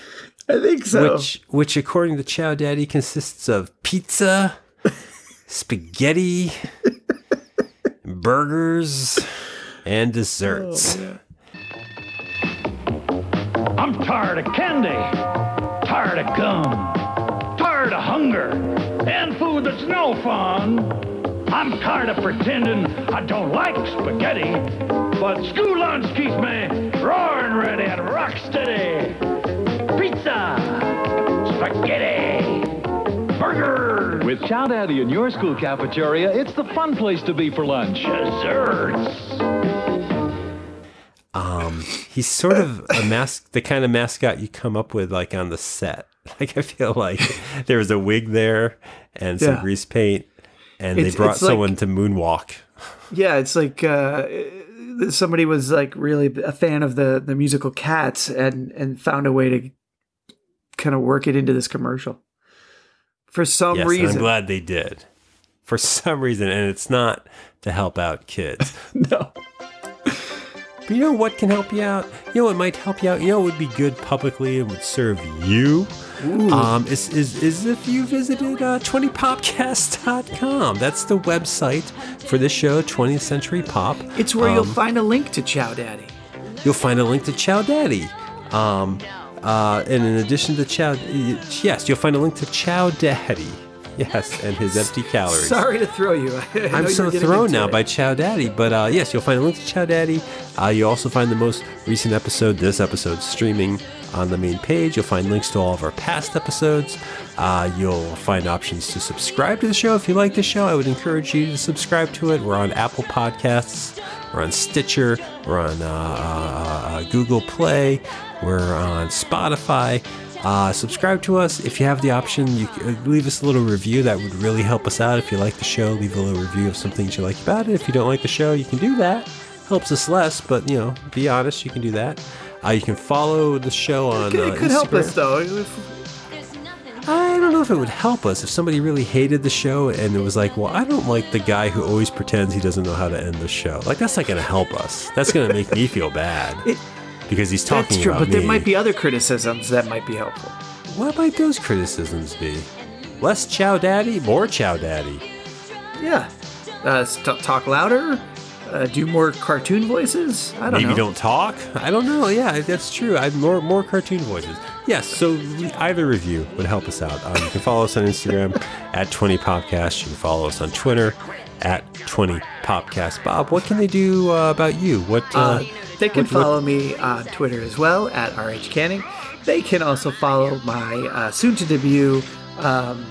I think so. Which, which according to Chow Daddy, consists of pizza, spaghetti, burgers, and desserts. Oh, I'm tired of candy, tired of gum, tired of hunger, and food that's no fun. I'm tired of pretending I don't like spaghetti, but school lunch keeps me roaring ready and rock steady. Pizza, spaghetti, burgers. With Chow Daddy in your school cafeteria, it's the fun place to be for lunch. Desserts. Um, he's sort of a mask, the kind of mascot you come up with like on the set. Like I feel like there was a wig there and some Yeah. grease paint, and It's- they brought it's like- someone to moonwalk. Yeah, it's like uh, somebody was like really a fan of the the musical Cats and and found a way to kind of work it into this commercial for some yes, reason. I'm glad they did. For some reason, and it's not to help out kids. no. But you know what can help you out? You know what might help you out? You know what would be good publicly and would serve you? Um, is, is, is if you visited uh, 20popcast.com. That's the website for this show, 20th Century Pop. It's where you'll Um, find a link to Chow Daddy. you'll find a link to Chow Daddy. Um, uh, and in addition to Chow, yes, you'll find a link to Chow Daddy. Yes, and his empty calories. Sorry to throw you. I'm so thrown now it. by Chow Daddy. But uh, yes, you'll find a link to Chow Daddy. Uh, you'll also find the most recent episode, this episode, streaming on the main page. You'll find links to all of our past episodes. Uh, you'll find options to subscribe to the show. If you like the show, I would encourage you to subscribe to it. We're on Apple Podcasts. We're on Stitcher. We're on uh, uh, uh, Google Play. We're on Spotify. Uh, subscribe to us if you have the option. You uh, leave us a little review. That would really help us out. If you like the show, leave a little review of some things you like about it. If you don't like the show, you can do that. Helps us less, but you know, be honest. You can do that. Uh, you can follow the show on. It could, uh, it could help us though. I don't know if it would help us if somebody really hated the show and it was like, well, I don't like the guy who always pretends he doesn't know how to end the show. Like that's not going to help us. That's going to make me feel bad because he's talking That's true, about but there might be other criticisms that might be helpful. What might those criticisms be? Less Chow Daddy, more Chow Daddy. Yeah. Uh, s- t- talk louder. uh, do more cartoon voices. I don't Maybe know. don't talk. I don't know. Yeah, that's true. I more more cartoon voices. Yes. So either of you would help us out. Um, you can follow us on Instagram at 20 Popcast. You can follow us on Twitter at 20 Popcast. Bob, what can they do uh, about you? What uh, Uh, they can what- what- follow me on Twitter as well at RH Canning. They can also follow my uh, soon to debut um,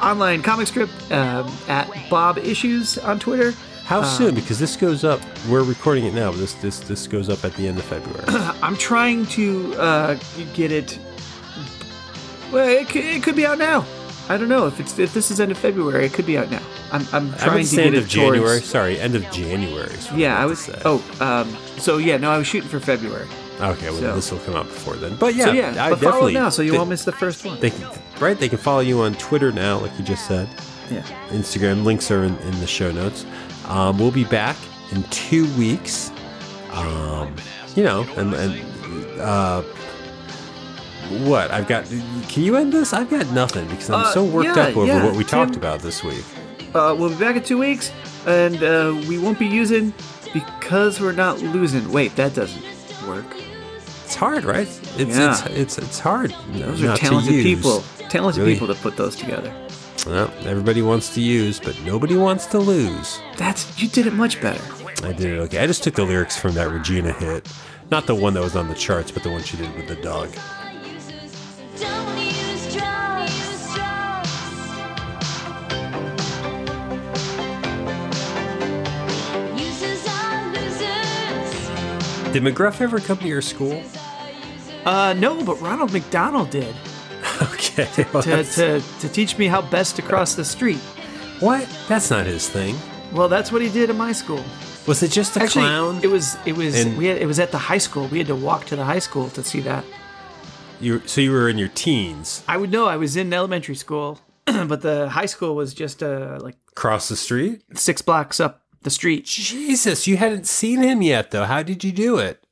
online comic strip um, at Bob Issues on Twitter. How Um, soon? Because this goes up. We're recording it now. But this this this goes up at the end of February. I'm trying to uh, get it. Well, it it could be out now. I don't know if it's if this is end of February. It could be out now. I'm, I'm I trying would to say get end it of January. Sorry, end of January. Yeah, I was. Oh, um, so yeah, no, I was shooting for February. Okay, well So- this will come out before then. But yeah, so yeah, I but follow now so you they- won't miss the first one. They can, right? They can follow you on Twitter now, like you just said. Yeah. Instagram links are in, in the show notes. Um, we'll be back in two weeks. Um, you know, and and uh, what I've got. Can you end this? I've got nothing because I'm Uh, so worked yeah, up over yeah, what we talked Tim. about this week. Uh, we'll be back in two weeks, and uh, we won't be using because we're not losing. Wait, that doesn't work. It's hard, right? It's Yeah. it's, it's it's hard. Those are talented people. Talented Really. people to put those together. Well, everybody wants to use, but nobody wants to lose. That's you did it much better. I did it okay. I just took the lyrics from that Regina hit. Not the one that was on the charts, but the one she did with the dog. Did McGruff ever come to your school? Uh, no, but Ronald McDonald did Okay. well, to, to, to teach me how best to cross the street. what? That's not his thing. Well, that's what he did in my school. Was it just a Actually, clown? it was it was And- we had, it was at the high school. We had to walk to the high school to see that. You so you were in your teens. I would know I was in elementary school, but the high school was just uh like Cross the street? six blocks up the street. Jesus, you hadn't seen him yet though. How did you do it?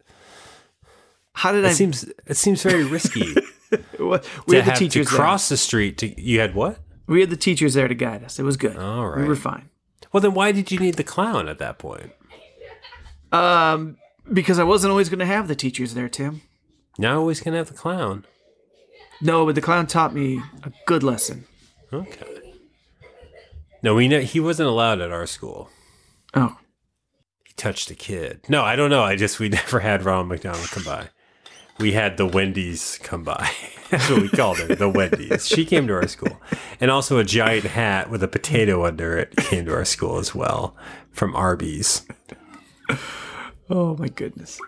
How did It I? seems it seems very risky we had the teachers to cross the street. To you had what? there. We had the teachers there to guide us. It was good. All right. We were fine. Well, then why did you need the clown at that point? Um, because I wasn't always going to have the teachers there, Tim. Now always gonna have the clown. No, but the clown taught me a good lesson. Okay. No, we know he wasn't allowed at our school. Oh, He touched a kid. No, I don't know. I just we never had Ronald McDonald come by. We had the Wendy's come by. That's what we called her, the Wendy's. She came to our school, and also a giant hat with a potato under it came to our school as well from Arby's. oh my goodness.